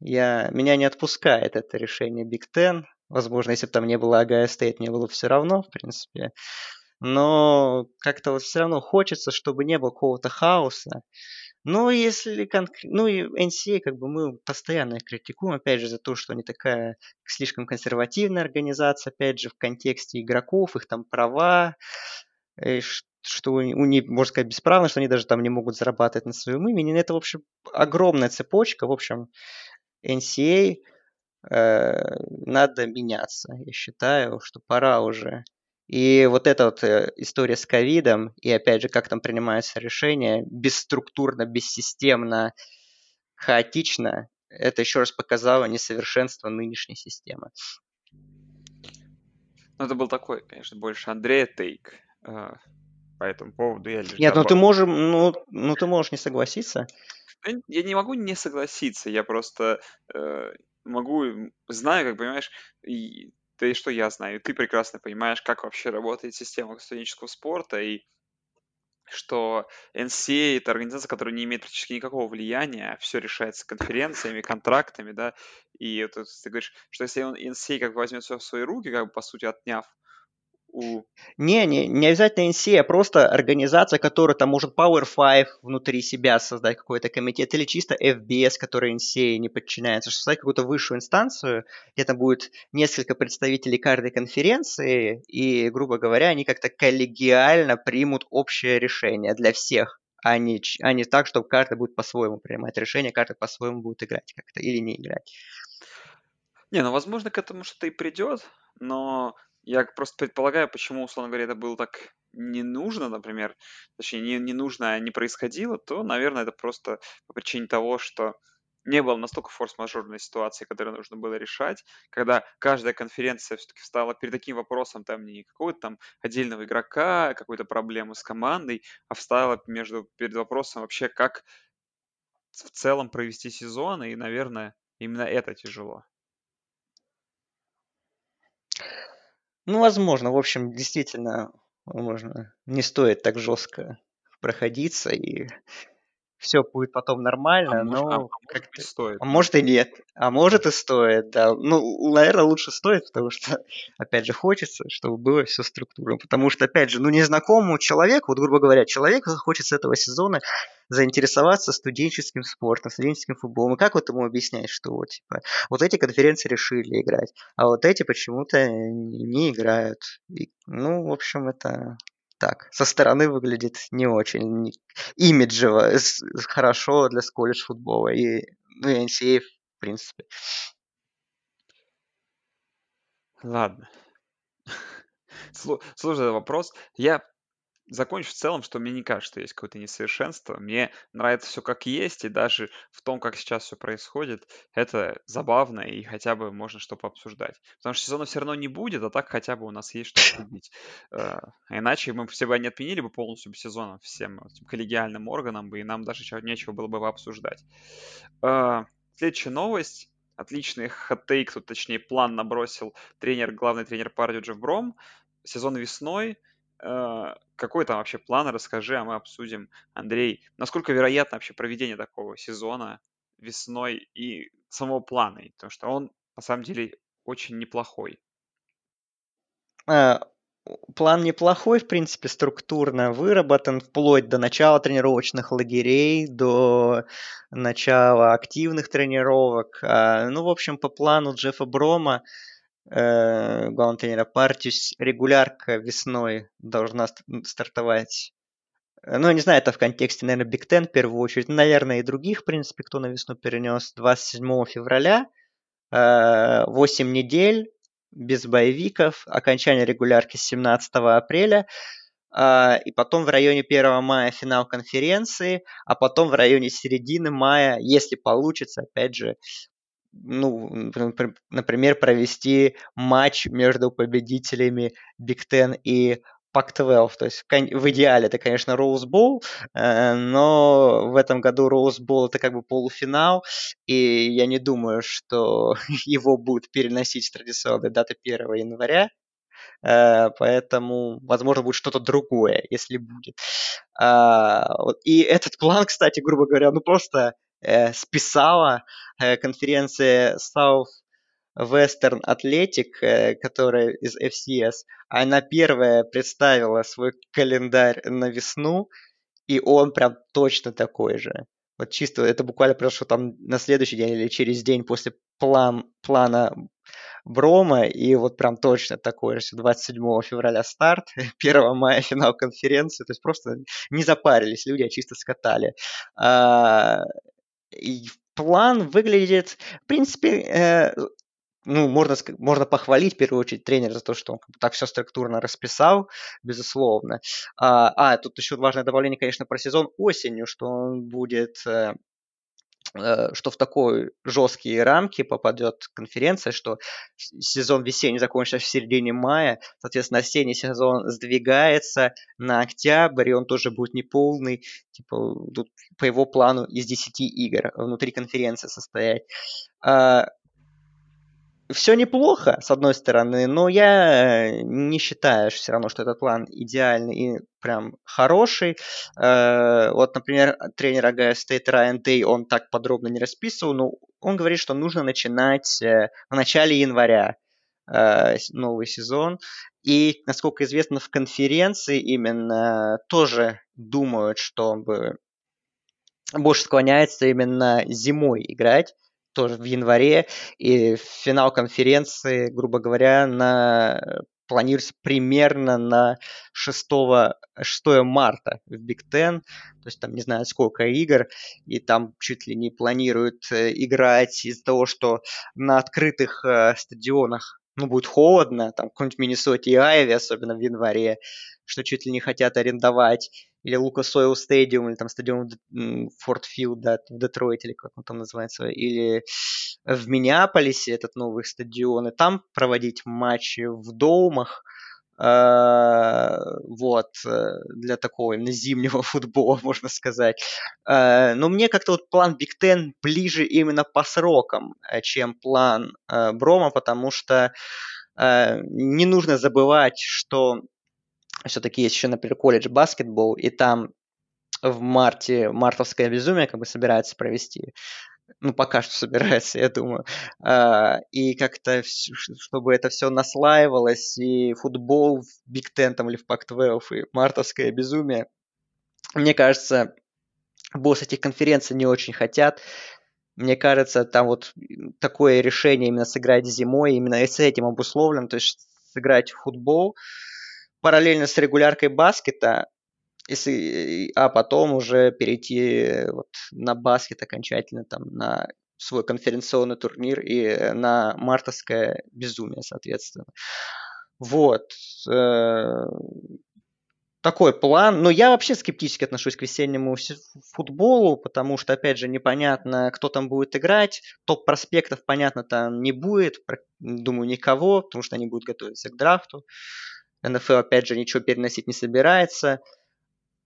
я, меня не отпускает это решение Big Ten, Возможно, если бы там не было Агая Стейт, мне было все равно, в принципе. Но как-то вот все равно хочется, чтобы не было какого-то хаоса. Ну, если конкретно... Ну, и NCA, как бы мы постоянно их критикуем, опять же, за то, что они такая слишком консервативная организация, опять же, в контексте игроков, их там права, что у них, можно сказать, бесправно, что они даже там не могут зарабатывать на своем имени. Это, в общем, огромная цепочка. В общем, NCA э, надо меняться. Я считаю, что пора уже. И вот эта вот э, история с ковидом, и опять же, как там принимаются решения, бесструктурно, бессистемно, хаотично, это еще раз показало несовершенство нынешней системы. Ну, это был такой, конечно, больше Андрея тейк э, по этому поводу. Я лишь Нет, ну ты, можешь, ну, ну ты можешь не согласиться. Я не могу не согласиться, я просто э, могу, знаю, как понимаешь, и, да и что я знаю, и ты прекрасно понимаешь, как вообще работает система студенческого спорта, и что NCA это организация, которая не имеет практически никакого влияния, все решается конференциями, контрактами, да, и вот, ты говоришь, что если он NCA как возьмет все в свои руки, как бы по сути отняв Не, не, не обязательно NCA, а просто организация, которая там может Power 5 внутри себя создать какой-то комитет, или чисто FBS, который NCA не подчиняется, создать какую-то высшую инстанцию, где там будет несколько представителей каждой конференции, и, грубо говоря, они как-то коллегиально примут общее решение для всех, а не, а не так, чтобы каждый будет по-своему принимать решение, каждый по-своему будет играть как-то или не играть. Не, ну, возможно, к этому что-то и придет, но я просто предполагаю, почему, условно говоря, это было так не нужно, например, точнее, не, не нужно, а не происходило, то, наверное, это просто по причине того, что не было настолько форс-мажорной ситуации, которую нужно было решать, когда каждая конференция все-таки встала перед таким вопросом, там не какого-то там отдельного игрока, какой-то проблемы с командой, а встала между, перед вопросом вообще, как в целом провести сезон, и, наверное, именно это тяжело. Ну, возможно. В общем, действительно, можно не стоит так жестко проходиться и все будет потом нормально, а но может, а, может и стоит. А может и нет. А может и стоит, да. Ну, наверное, лучше стоит, потому что, (laughs) опять же, хочется, чтобы было все структурно. Потому что, опять же, ну, незнакомому человеку, вот, грубо говоря, человек хочет с этого сезона заинтересоваться студенческим спортом, студенческим футболом. И как вот ему объяснять, что вот, типа, вот эти конференции решили играть, а вот эти почему-то не играют. И, ну, в общем, это так, со стороны выглядит не очень имиджево, хорошо для колледж футбола и, ну, NCAA, в принципе. Ладно. (laughs) Сложный вопрос. Я закончу в целом, что мне не кажется, что есть какое-то несовершенство. Мне нравится все как есть, и даже в том, как сейчас все происходит, это забавно, и хотя бы можно что пообсуждать. Потому что сезона все равно не будет, а так хотя бы у нас есть что обсудить. Э, а иначе мы все бы не отменили бы полностью сезон всем этим коллегиальным органам, и нам даже нечего было бы обсуждать. Э, следующая новость. Отличный хот-тейк, тут точнее план набросил тренер, главный тренер Пардю Джефф Бром. Сезон весной – какой там вообще план, расскажи, а мы обсудим. Андрей, насколько вероятно вообще проведение такого сезона весной и самого плана, потому что он, на самом деле, очень неплохой. А, план неплохой, в принципе, структурно выработан вплоть до начала тренировочных лагерей, до начала активных тренировок. А, ну, в общем, по плану Джеффа Брома, э, главного тренера Партис, регулярка весной должна стартовать. Ну, я не знаю, это в контексте, наверное, Биг Тен в первую очередь, наверное, и других, в принципе, кто на весну перенес. 27 февраля, 8 э, недель, без боевиков, окончание регулярки 17 апреля, и потом в районе 1 мая финал конференции, а потом в районе середины мая, если получится, опять же, ну, например, провести матч между победителями Биг Ten и Pac-12. То есть в идеале это, конечно, Rose Bowl, э, но в этом году Rose Bowl это как бы полуфинал, и я не думаю, что (laughs) его будут переносить с традиционной даты 1 января. Э, поэтому, возможно, будет что-то другое, если будет. А, и этот план, (laughs) кстати, грубо говоря, ну просто э, списала конференция South Western Athletic, э, которая из FCS, она первая представила свой календарь на весну, и он прям точно такой же. Вот чисто это буквально произошло там на следующий день или через день после план, плана Брома, и вот прям точно такой же, 27 февраля старт, (laughs) 1 мая финал конференции, то есть просто не запарились люди, а чисто скатали. А, и план выглядит, в принципе, э, ну, можно, можно похвалить в первую очередь тренера за то, что он так все структурно расписал, безусловно. А, а, тут еще важное добавление, конечно, про сезон осенью, что он будет э, что в такой жесткие рамки попадет конференция, что сезон весенний закончится в середине мая, соответственно, осенний сезон сдвигается на октябрь, и он тоже будет неполный, типа, тут по его плану из 10 игр внутри конференции состоять. А, все неплохо, с одной стороны, но я э, не считаю все равно, что этот план идеальный и прям хороший. Э, вот, например, тренер Агая Стейт Райан Дей, он так подробно не расписывал, но он говорит, что нужно начинать э, в начале января новый сезон. И, насколько известно, в конференции именно тоже думают, что бы больше склоняется именно зимой играть, тоже в январе, и финал конференции, грубо говоря, на планируется примерно на 6, 6 марта в Биг Ten, то есть там не знаю сколько игр, и там чуть ли не планируют э, играть из-за того, что на открытых э, стадионах ну, будет холодно, там какой-нибудь Миннесоте и Айве, особенно в январе, что чуть ли не хотят арендовать или Lucas Oil Stadium, или там стадион Ford Field, да, в Детройте, или как он там называется, или в Миннеаполисе этот новый стадион, и там проводить матчи в dome ах, э, вот, э, для такого именно зимнего (laughs) футбола, можно сказать. Э, но мне как-то вот план Big Ten ближе именно по срокам, чем план Брома, потому что не нужно забывать, что все-таки есть еще, например, колледж баскетбол, и там в марте мартовское безумие как бы собирается провести. Ну, пока что собирается, я думаю. А, и как-то, чтобы это все наслаивалось, и футбол в Биг Тен или в Пак-12, и мартовское безумие, мне кажется, босс этих конференций не очень хотят. Мне кажется, там вот такое решение именно сыграть зимой, именно с этим обусловлен, то есть сыграть в футбол – параллельно с регуляркой баскета, если, а потом уже перейти вот на баскет окончательно, там, на свой конференционный турнир и на мартовское безумие, соответственно. Вот. Э, такой план. Но я вообще скептически отношусь к весеннему футболу, потому что, опять же, непонятно, кто там будет играть. Топ-проспектов, понятно, там не будет. Думаю, никого, потому что они будут готовиться к драфту. НФЛ, опять же, ничего переносить не собирается.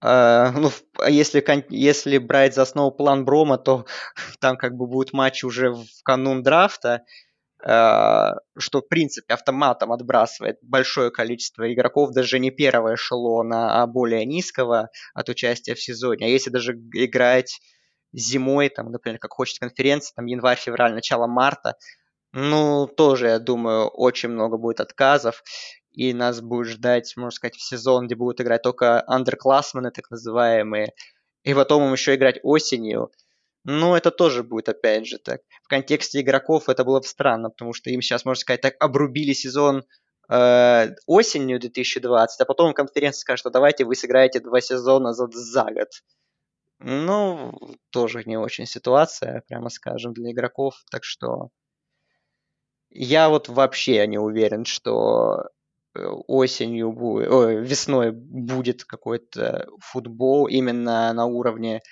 Uh, ну, а если, если брать за основу план Брома, то (laughs) там как бы будет матч уже в канун драфта, uh, что, в принципе, автоматом отбрасывает большое количество игроков, даже не первого эшелона, а более низкого от участия в сезоне. А если даже играть зимой, там, например, как хочет конференция, там январь, февраль, начало марта, ну, тоже, я думаю, очень много будет отказов, и нас будет ждать, можно сказать, сезон, где будут играть только андерклассмены, так называемые, и потом им еще играть осенью. Ну, это тоже будет, опять же, так. В контексте игроков это было бы странно, потому что им сейчас, можно сказать, так обрубили сезон э, осенью 2020, а потом конференция скажет, что давайте вы сыграете два сезона за, за год. Ну, тоже не очень ситуация, прямо скажем, для игроков. Так что я вот вообще не уверен, что осенью будет, ой, весной будет какой-то футбол именно на уровне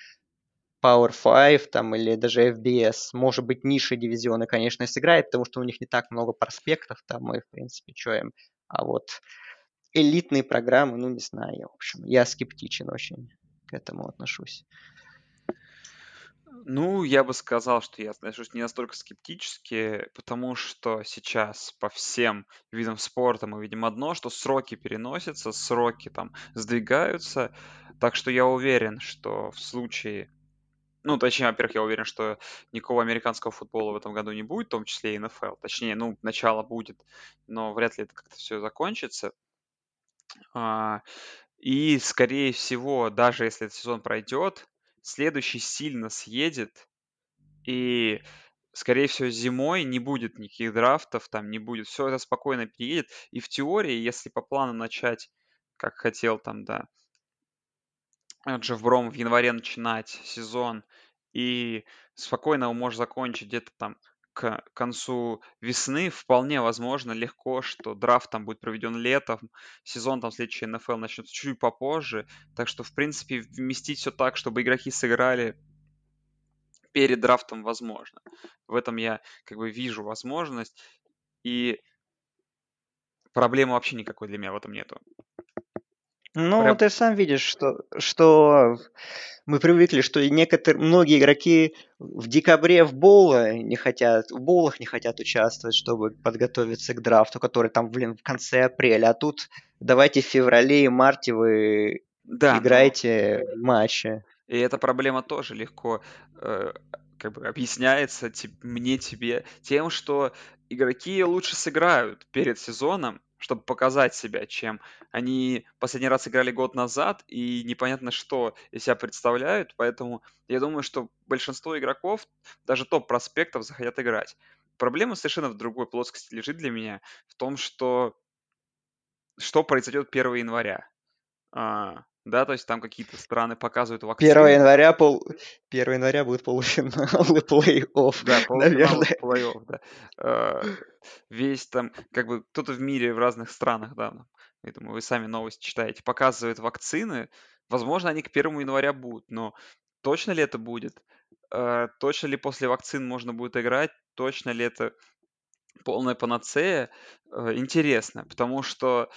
Power 5 там, или даже FBS. Может быть, ниши дивизионы, конечно, сыграет, потому что у них не так много проспектов там, и, в принципе, что им. А вот элитные программы, ну, не знаю, в общем, я скептичен очень к этому отношусь. Ну, я бы сказал, что я отношусь не настолько скептически, потому что сейчас по всем видам спорта мы видим одно, что сроки переносятся, сроки там сдвигаются, так что я уверен, что в случае ну, точнее, во-первых, я уверен, что никакого американского футбола в этом году не будет, в том числе и НФЛ. Точнее, ну, начало будет, но вряд ли это как-то все закончится. А, и, скорее всего, даже если этот сезон пройдет, следующий сильно съедет, и, скорее всего, зимой не будет никаких драфтов, там не будет, все это спокойно переедет. И в теории, если по плану начать, как хотел там, да, Джефф Бром в январе начинать сезон, и спокойно его можешь закончить где-то там к концу весны, вполне возможно, легко, что драфт там будет проведен летом, сезон там следующий НФЛ начнется чуть попозже, так что, в принципе, вместить все так, чтобы игроки сыграли перед драфтом возможно. В этом я как бы вижу возможность, и проблемы вообще никакой для меня в этом нету. Ну, Прям... ты сам видишь, что, что мы привыкли, что некоторые, многие игроки в декабре в боуле не хотят, в боулах не хотят участвовать, чтобы подготовиться к драфту, который там, блин, в конце апреля. А тут давайте в феврале и марте вы да, играете но... матчи. И эта проблема тоже легко э, как бы объясняется тебе, мне, тебе тем, что игроки лучше сыграют перед сезоном, чтобы показать себя, чем они последний раз играли год назад и непонятно, что из себя представляют. Поэтому я думаю, что большинство игроков, даже топ-проспектов, захотят играть. Проблема совершенно в другой плоскости лежит для меня, в том, что что произойдет 1 января. А, да, то есть там какие-то страны показывают вакцины. 1 января, пол... 1 января будет полуфинал и (laughs) плей-офф, Да, и плей-офф, да. А, весь там, как бы кто-то в мире, в разных странах, да, я думаю, вы сами новости читаете, показывают вакцины. Возможно, они к 1 января будут, но точно ли это будет? А, точно ли после вакцин можно будет играть? Точно ли это полная панацея? А, интересно, потому что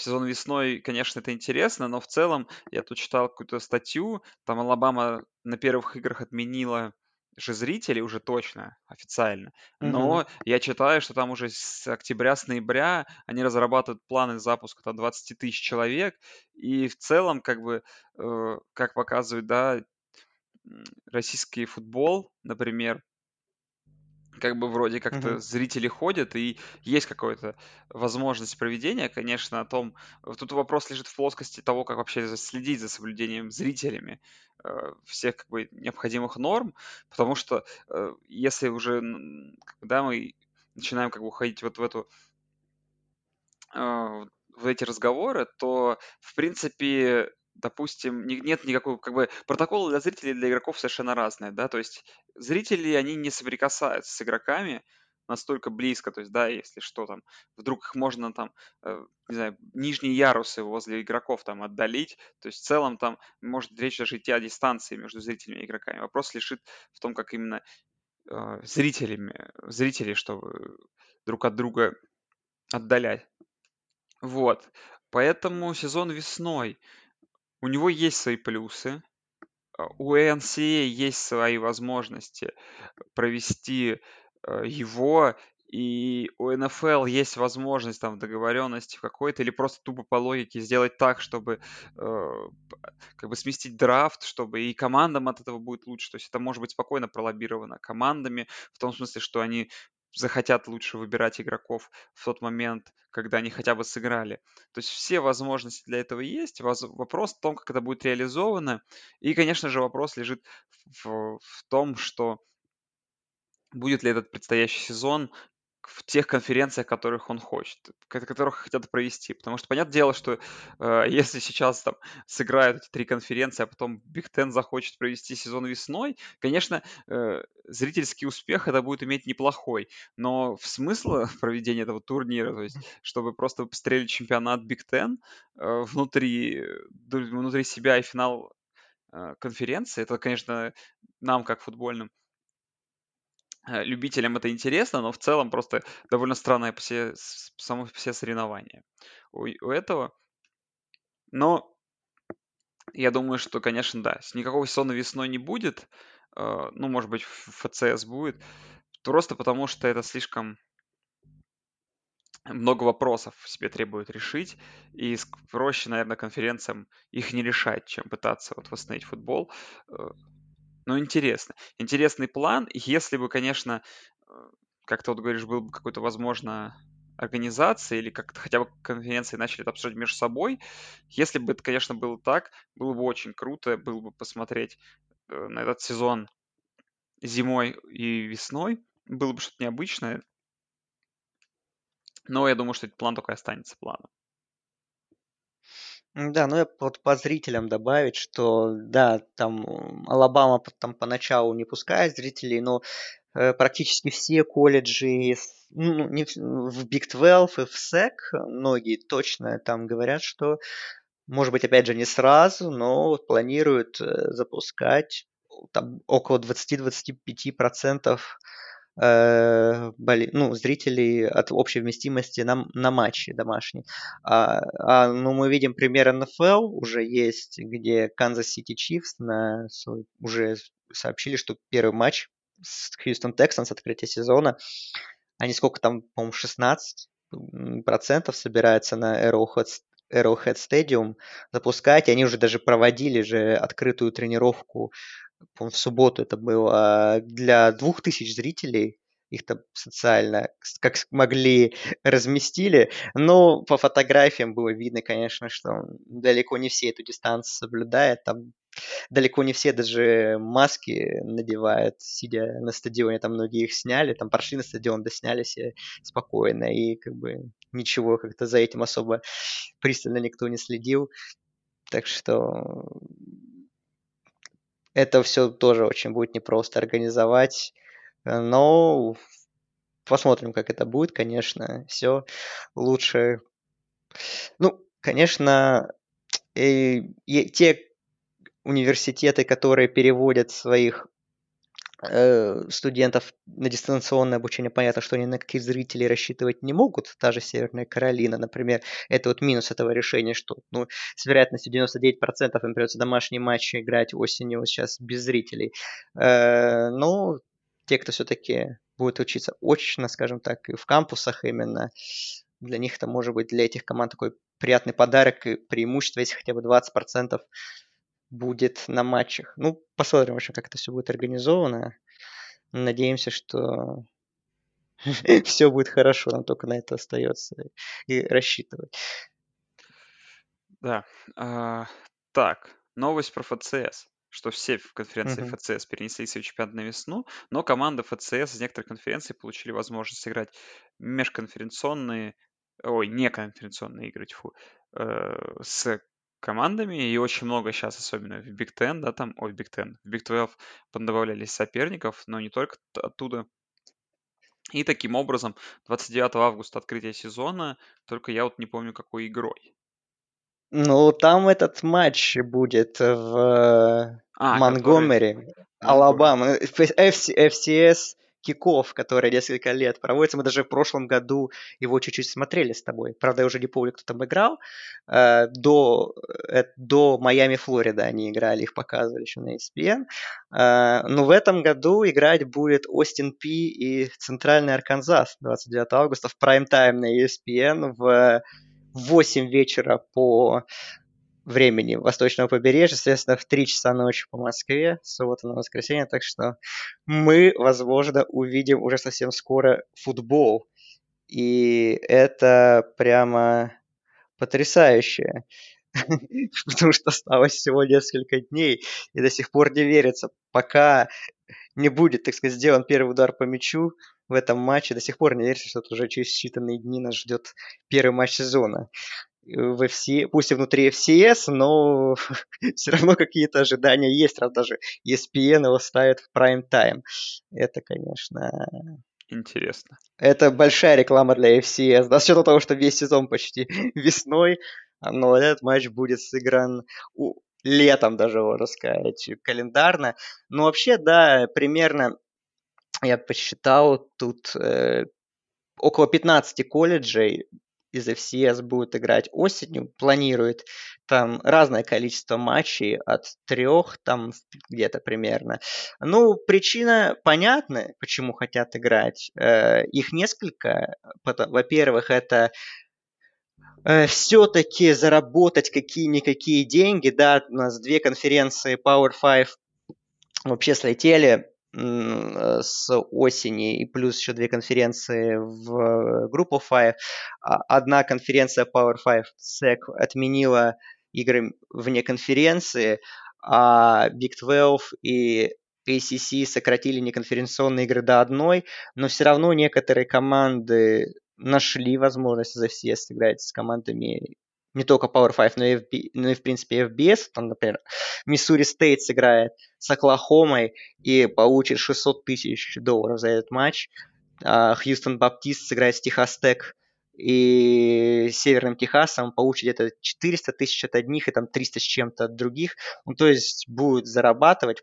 в сезон весной, конечно, это интересно, но в целом я тут читал какую-то статью, там Алабама на первых играх отменила же зрителей уже точно, официально. Но угу. я читаю, что там уже с октября, с ноября они разрабатывают планы запуска там 20 тысяч человек. И в целом, как бы, э, как показывает, да, российский футбол, например, как бы вроде как-то Мгм. зрители ходят, и есть какая-то возможность проведения, конечно, о том... Тут вопрос лежит в плоскости того, как вообще следить за соблюдением зрителями э, всех как бы необходимых норм, потому что э, если уже, когда мы начинаем как бы уходить вот в эту э, в эти разговоры, то, в принципе, допустим, нет никакого, как бы, протоколы для зрителей и для игроков совершенно разные, да, то есть зрители, они не соприкасаются с игроками настолько близко, то есть, да, если что там, вдруг их можно там, э, не знаю, нижние ярусы возле игроков там отдалить, то есть в целом там может речь даже идти о дистанции между зрителями и игроками. Вопрос лежит в том, как именно э, зрителями, зрители, чтобы друг от друга отдалять. Вот. Поэтому сезон весной у него есть свои плюсы, а, у NCA есть свои возможности провести э, его и у НФЛ есть возможность там договоренности какой-то или просто тупо по логике сделать так, чтобы э, как бы сместить драфт, чтобы и командам от этого будет лучше. То есть это может быть спокойно пролоббировано командами, в том смысле, что они захотят лучше выбирать игроков в тот момент, когда они хотя бы сыграли. То есть все возможности для этого есть. Вопрос в том, как это будет реализовано. И, конечно же, вопрос лежит в, в том, что будет ли этот предстоящий сезон в тех конференциях, которых он хочет, которых хотят провести. Потому что, понятное дело, что э, (laughs) если сейчас там сыграют эти три конференции, а потом Big Ten захочет провести сезон весной, конечно, э, зрительский успех это будет иметь неплохой. Но в смысл (laughs) проведения этого турнира, то есть, чтобы просто пострелить чемпионат Big Ten э, внутри, внутри себя и финал э, конференции, это, конечно, нам, как футбольным Э, любителям это интересно, но в целом просто довольно странное все, само все соревнования у, у этого. Но я думаю, что, конечно, да, никакого сезона весной не будет. Э, ну, может быть, ФЦС будет. Просто потому, что это слишком много вопросов себе требует решить, и проще, наверное, конференциям их не решать, чем пытаться вот восстановить футбол. Э, ну, интересно. Интересный план. Если бы, конечно, э, как ты вот говоришь, был бы какой-то, возможно, организации или как-то хотя бы конференции начали это обсуждать между собой. Если бы это, конечно, было так, было бы очень круто, было бы посмотреть э, на этот сезон зимой и весной. Было бы что-то необычное. Но я думаю, что этот план только останется планом. Да, ну я вот по зрителям добавить, что да, там Алабама там поначалу не пускает зрителей, но э, практически все колледжи ну, не в, в Big 12 и в SEC, многие точно там говорят, что, может быть, опять же, не сразу, но планируют э, запускать там около 20-25% э, боли, ну, зрителей от общей вместимости на, на матче домашний. А, а, ну, мы видим пример НФЛ уже есть, где Канзас Сити Чифс на, уже сообщили, что первый матч с Хьюстон Тексанс, открытие сезона, они сколько там, по-моему, 16 процентов собираются на Arrowhead, Arrowhead Stadium запускать. И они уже даже проводили же открытую тренировку в субботу это было для двух тысяч зрителей, их там социально как смогли (laughs) разместили, но по фотографиям было видно, конечно, что далеко не все эту дистанцию соблюдают, там далеко не все даже маски надевают, сидя на стадионе, там многие их сняли, там прошли на стадион, да сняли себе спокойно, и как бы ничего как-то за этим особо пристально никто не следил, так что это все тоже очень будет непросто организовать. Э, но посмотрим, как это будет, конечно. Все лучше. Ну, конечно, и, и те университеты, которые переводят своих студентов на дистанционное обучение, понятно, что они на каких зрителей рассчитывать не могут, та же Северная Каролина, например, это вот минус этого решения, что ну, с вероятностью 99% им придется домашние матчи играть осенью сейчас без зрителей. Э, но те, кто все-таки будет учиться очно, скажем так, и в кампусах именно, для них это может быть для этих команд такой приятный подарок и преимущество, если хотя бы 20% будет на матчах. Ну, посмотрим вообще, как это все будет организовано. Надеемся, что (laughs) все будет хорошо, нам только на это остается и рассчитывать. Да. А, так, новость про ФЦС что все в конференции uh-huh. ФЦС перенесли свой чемпионат на весну, но команды ФЦС из некоторых конференций получили возможность сыграть межконференционные, ой, не конференционные игры, тьфу, э, с командами, и очень много сейчас, особенно в Big Ten, да, там, ой, Big Ten, в Big 12 добавлялись соперников, но не только оттуда. И таким образом, 29 августа открытие сезона, только я вот не помню, какой игрой. Ну, там этот матч будет в а, Монгомери, Алабама, FC, FCS киков, который несколько лет проводится. Мы даже в прошлом году его чуть-чуть смотрели с тобой. Правда, я уже не помню, кто там играл. Э, до, э, до Майами, Флорида они играли, их показывали еще на ESPN. Э, но в этом году играть будет Остин Пи и Центральный Арканзас 29 августа в прайм-тайм на ESPN в 8 вечера по времени восточного побережья, соответственно, в 3 часа ночи по Москве, суббота на воскресенье, так что мы, возможно, увидим уже совсем скоро футбол. И это прямо потрясающе, (laughs) потому что осталось всего несколько дней, и до сих пор не верится, пока не будет, так сказать, сделан первый удар по мячу в этом матче, до сих пор не верится, что уже через считанные дни нас ждет первый матч сезона в FC, пусть и внутри FCS, но (laughs) все равно какие-то ожидания есть, раз даже ESPN его ставит в прайм-тайм. Это, конечно... Интересно. Это большая реклама для FCS, да, с учетом того, что весь сезон почти (laughs) весной, но этот матч будет сыгран у... летом даже, можно сказать, календарно. Но вообще, да, примерно я посчитал, тут э, около 15 колледжей из FCS будет играть осенью, планирует там разное количество матчей, от трех там где-то примерно. Ну, причина понятна, почему хотят играть. Э, их несколько. Во-первых, это э, все-таки заработать какие-никакие деньги. Да, у нас две конференции Power 5 вообще слетели с осени и плюс еще две конференции в группу Five. А, одна конференция Power 5 SEC отменила игры вне конференции, а Big 12 и ACC сократили неконференционные игры до одной, но все равно некоторые команды нашли возможность за все сыграть с командами не только Power 5, но и, FB, но и в принципе FBS. Там, например, Миссури Стейт сыграет с Оклахомой и получит 600 тысяч долларов за этот матч. А Хьюстон Баптист сыграет с Техас Тек и Северным Техасом, получит где-то 400 тысяч от одних и там 300 с чем-то от других. Ну, то есть будет зарабатывать,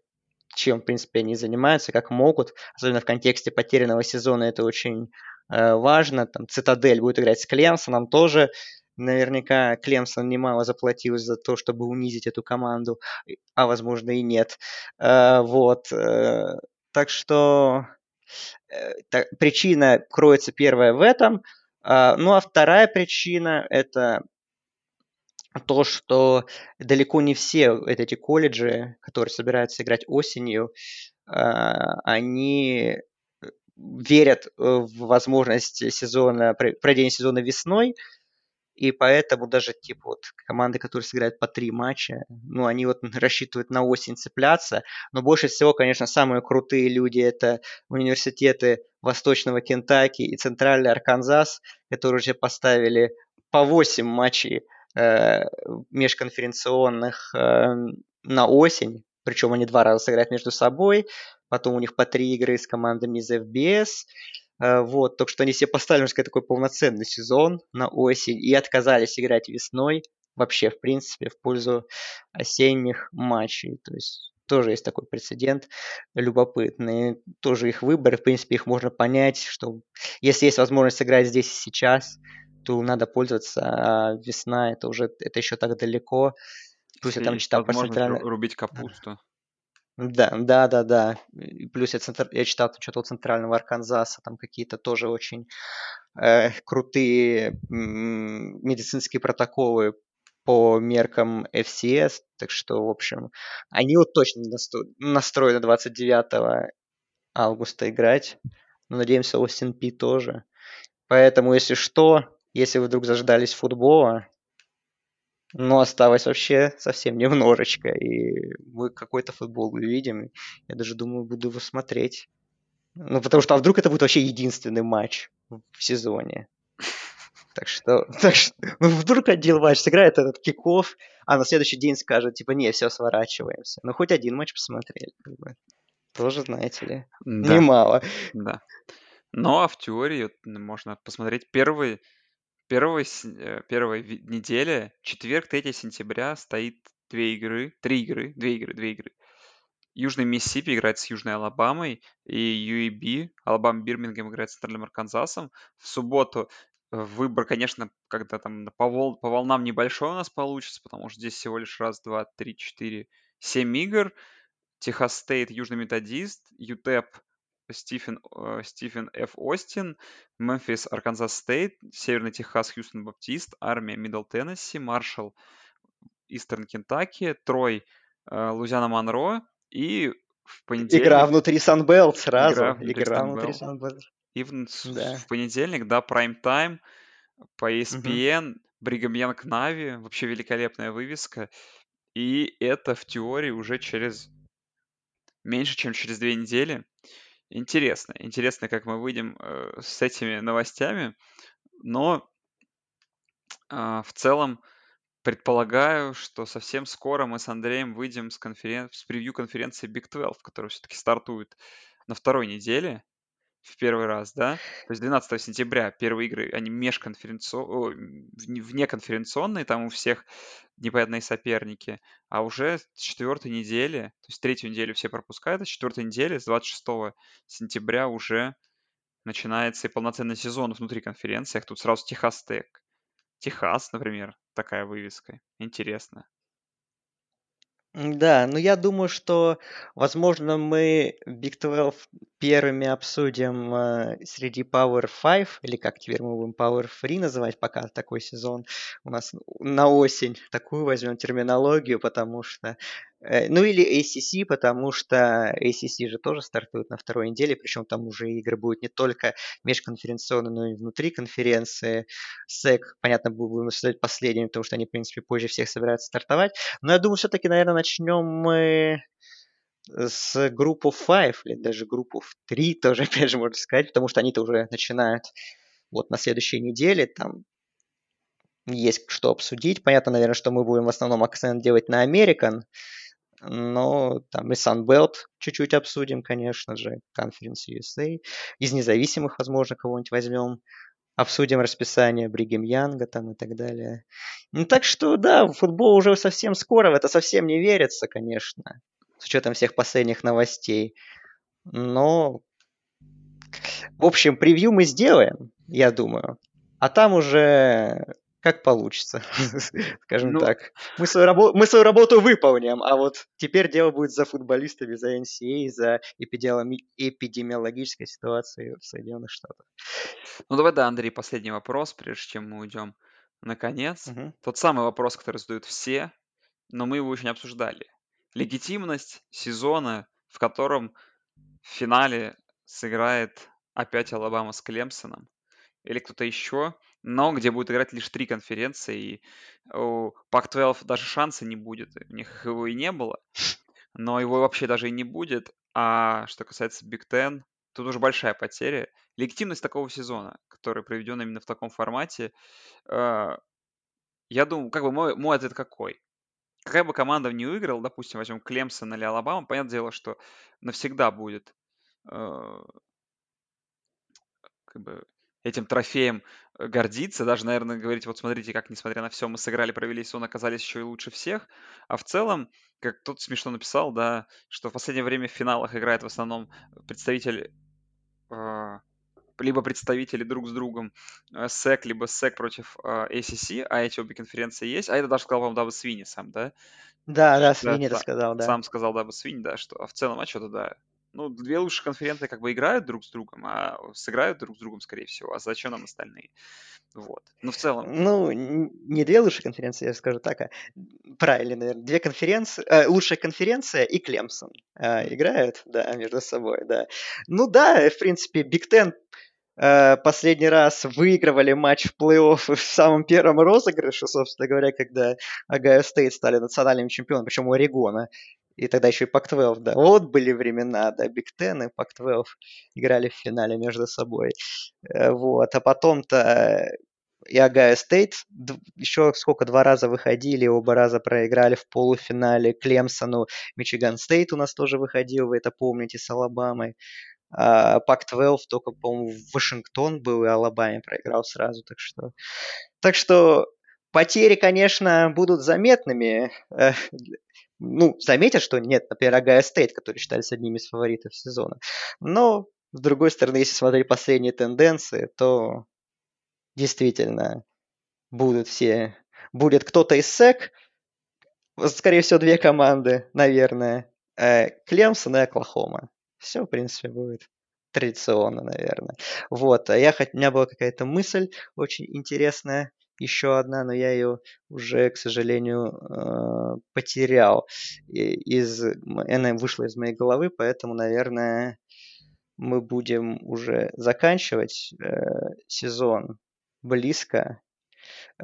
чем, в принципе, они занимаются, как могут. Особенно в контексте потерянного сезона это очень э, важно. Там Цитадель будет играть с Клемсоном тоже Наверняка Клемсон немало заплатил за то, чтобы унизить эту команду, а возможно и нет. Э, вот. Э, так что э, причина кроется первая в этом. А, ну а вторая причина это то, что далеко не все эти колледжи, которые собираются играть осенью, они верят в возможность сезона, проведения сезона весной, и поэтому даже типа вот команды, которые сыграют по три матча, ну, они вот (laughs) рассчитывают на осень цепляться. Но больше всего, конечно, самые крутые люди это университеты Восточного Кентаки и Центральный Арканзас, которые уже поставили по 8 матчей э, межконференционных э, на осень. Причем они два раза сыграют между собой. Потом у них по три игры с командами из FBS. Э, вот, только что они себе поставили, можно сказать, такой полноценный сезон на осень и отказались играть весной вообще, в принципе, в пользу осенних матчей. То есть тоже есть такой прецедент любопытный. Тоже их выбор, в принципе, их можно понять, что если есть возможность сыграть здесь и сейчас, то надо пользоваться, а весна это уже, это еще так далеко. Плюс я там читал про центральное... рубить капусту. Да, да, да, да. Плюс я, центр... я читал что-то у центрального Арканзаса, там какие-то тоже очень э, крутые медицинские протоколы по меркам FCS, так что, в общем, они вот точно настроены 29 августа играть. Но надеемся, Остин Пи тоже. Поэтому, если что, если вы вдруг заждались футбола, но осталось вообще совсем немножечко, и мы какой-то футбол увидим. Я даже думаю, буду его смотреть. Ну, потому что, а вдруг это будет вообще единственный матч в сезоне. Так что, (laughs) так что ну, вдруг один матч сыграет этот киков, а на следующий день скажет, типа, не, все, сворачиваемся. Ну, хоть один матч посмотрели. Как бы. Тоже, знаете ли, да. немало. Да. Ну, а в теории можно посмотреть первый первой, э, первой неделе, четверг, 3 сентября, стоит две игры, три игры, две игры, две игры. Южный Миссисипи играет с Южной Алабамой, и UAB, Алабама Бирмингем играет с Центральным Арканзасом. В субботу э, выбор, конечно, когда там по, вол, по волнам небольшой у нас получится, потому что здесь всего лишь раз, два, три, четыре, семь игр. Техас Стейт, Южный Методист, UTEP, Стивен, э, Стивен Ф. Остин, Мемфис, Арканзас Стейт, Северный Техас, Хьюстон Баптист, Армия, Мидл Теннесси, Маршалл, Истерн Кентаки, Трой, э, Луизиана Монро, и в понедельник... Игра внутри Sun Belt сразу. Игра внутри Игра Sun Belt. внутри. И в, Да. в понедельник, да, прайм тайм по ESPN, Бригам Янг Нави, вообще великолепная вывеска. И это в теории уже через меньше, чем через две недели. Интересно, интересно, как мы выйдем э, с этими новостями, но а, в целом предполагаю, что совсем скоро мы с Андреем выйдем с, конферен... с превью конференции Big 12, которая все-таки стартует на второй неделе в первый раз, да? То есть 12 сентября первые игры, они межконференционные, внеконференционные, там у всех непонятные соперники, а уже с четвертой недели, то есть третью неделю все пропускают, а с четвертой недели, с 26 сентября уже начинается и полноценный сезон внутри конференции. Тут сразу Техас Тек. Техас, например, такая вывеска. Интересно. Да, ну я думаю, что, возможно, мы Big 12 первыми обсудим э, среди Power 5, или как теперь мы будем Power 3 называть, пока такой сезон у нас на осень. Такую возьмем терминологию, потому что... э, ну или ACC, потому что ACC же тоже стартует на второй неделе, причем там уже игры будут не только межконференционные, но и внутри конференции. SEC, понятно, будем обсуждать последними, потому что они, в принципе, позже всех собираются стартовать. Но я думаю, все-таки, наверное, начнем мы с группу 5, или даже группу 3 (laughs) тоже, опять же, можно сказать, потому что они-то уже начинают вот на следующей неделе, там есть что обсудить. Понятно, наверное, что мы будем в основном акцент делать на American, но там и Sunbelt чуть-чуть обсудим, конечно же, Conference USA. Из независимых, возможно, кого-нибудь возьмем. Обсудим расписание Бригем Янга там и так далее. Ну так что, да, футбол уже совсем скоро, в это совсем не верится, конечно, с учетом всех последних новостей. Но, в общем, превью мы сделаем, я думаю. А там уже как получится, (laughs) скажем Ну, так. Мы свою, рабо- мы свою работу выполним, а вот теперь дело будет за футболистами, за NCAA, за эпидемиологи- эпидемиологической ситуацией в Соединенных Штатах. Ну давай, да, Андрей, последний вопрос, прежде чем мы уйдем. Наконец, Мгм. тот самый вопрос, который задают все, но мы его еще не обсуждали. Легитимность сезона, в котором в финале сыграет опять Алабама с Клемсоном или кто-то еще, но где будет играть лишь три конференции, и у Pac-12 даже шанса не будет, у них его и не было, но его вообще даже и не будет. А что касается Big Ten, тут уже большая потеря. Легитимность такого сезона, который проведен именно в таком формате, э, я думаю, как бы мой, мой ответ какой? Какая бы команда не выиграла, допустим, возьмем Клемсон или Алабама, понятное дело, что навсегда будет э, как бы этим трофеем э, гордиться, даже, наверное, говорить, вот смотрите, как, несмотря на все, мы сыграли, провели сезон, оказались еще и лучше всех. А в целом, как кто-то смешно написал, да, что в последнее время в финалах играет в основном представитель э, либо представители друг с другом э, SEC, либо SEC против э, ACC, а эти обе конференции есть. А это даже сказал, по-моему, Даба Свини сам, да? Да, да, Да, Свинни это сказал, да. сам сказал Даба Свини, да, что а в целом, а что-то, да. Ну, две лучшие конференции как бы играют друг с другом, а сыграют друг с другом, скорее всего. А зачем нам остальные? Вот. Ну, в целом, Ну, не две лучшие конференции, я скажу так, а правильно, наверное, две конференции, э, лучшая конференция и Клемсон э, играют, да, между собой, да. Ну да, в принципе, Big Ten э, последний раз выигрывали матч в плей-офф (laughs) в самом первом розыгрыше, собственно говоря, когда Огайо Стейт стали национальным чемпионом, причем у Орегона. И тогда еще и Pac-12, да. Вот были времена, да, Big Ten и Pac-12 играли в финале между собой. Э, Вот, а потом-то э, и Огайо Стейт еще сколько, два раза выходили, оба раза проиграли в полуфинале Клемсону. Мичиган Стейт у нас тоже выходил, вы это помните, с Алабамой. А Pac-12 только, по-моему, в Вашингтон был и Алабаме проиграл сразу, так что... Так что потери, конечно, будут заметными. Ну, заметят, что нет, например, Огайо Стейт, который считались одними из фаворитов сезона. Но, с другой стороны, если смотреть последние тенденции, то действительно будут все... Будет кто-то из СЭК, скорее всего, две команды, наверное, э, Клемсон и Оклахома. Все, в принципе, будет традиционно, наверное. Вот, а я, у меня была какая-то мысль очень интересная, еще одна, но я ее уже, к сожалению, э, потерял. Из, она вышла из моей головы, поэтому, наверное, мы будем уже заканчивать э, сезон близко.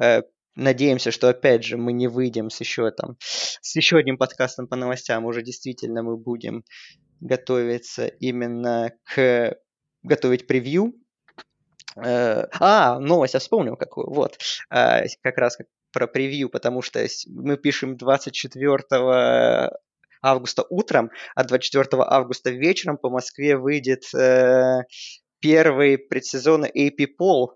Э, надеемся, что опять же мы не выйдем с еще там с еще одним подкастом по новостям. Уже действительно мы будем готовиться именно к готовить превью а, новость я вспомнил какую. Вот. А, как раз про превью, потому что мы пишем 24 августа утром, а 24 августа вечером по Москве выйдет э, первый предсезонный AP Poll.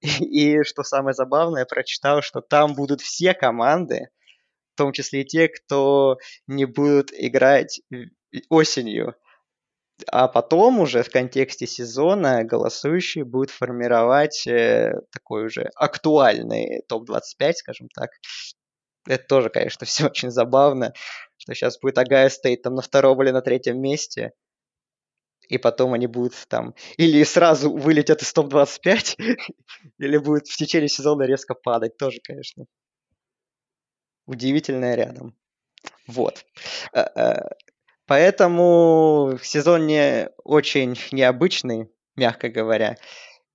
(laughs) И, что самое забавное, прочитал, что там будут все команды, в том числе и те, кто не будут играть осенью. А потом уже в контексте сезона голосующие будут формировать э, такой уже актуальный топ-25, скажем так. Это тоже, конечно, (laughs) все очень забавно, что сейчас будет Огайо State там на втором или на третьем месте, и потом они будут там или сразу вылетят из топ-25, (laughs) или будут в течение сезона резко падать. Тоже, конечно, удивительное рядом. Вот. Поэтому сезон не очень необычный, мягко говоря.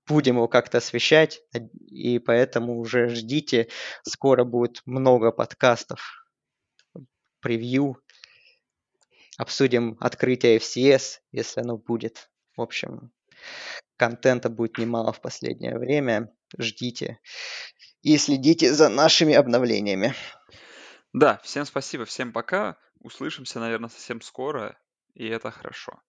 Будем его как-то освещать, и поэтому уже ждите, скоро будет много подкастов, превью, обсудим открытие FCS, если оно будет. В общем, контента будет немало в последнее время, ждите и следите за нашими обновлениями. Да, всем спасибо, всем пока. Услышимся, наверное, совсем скоро, и это хорошо.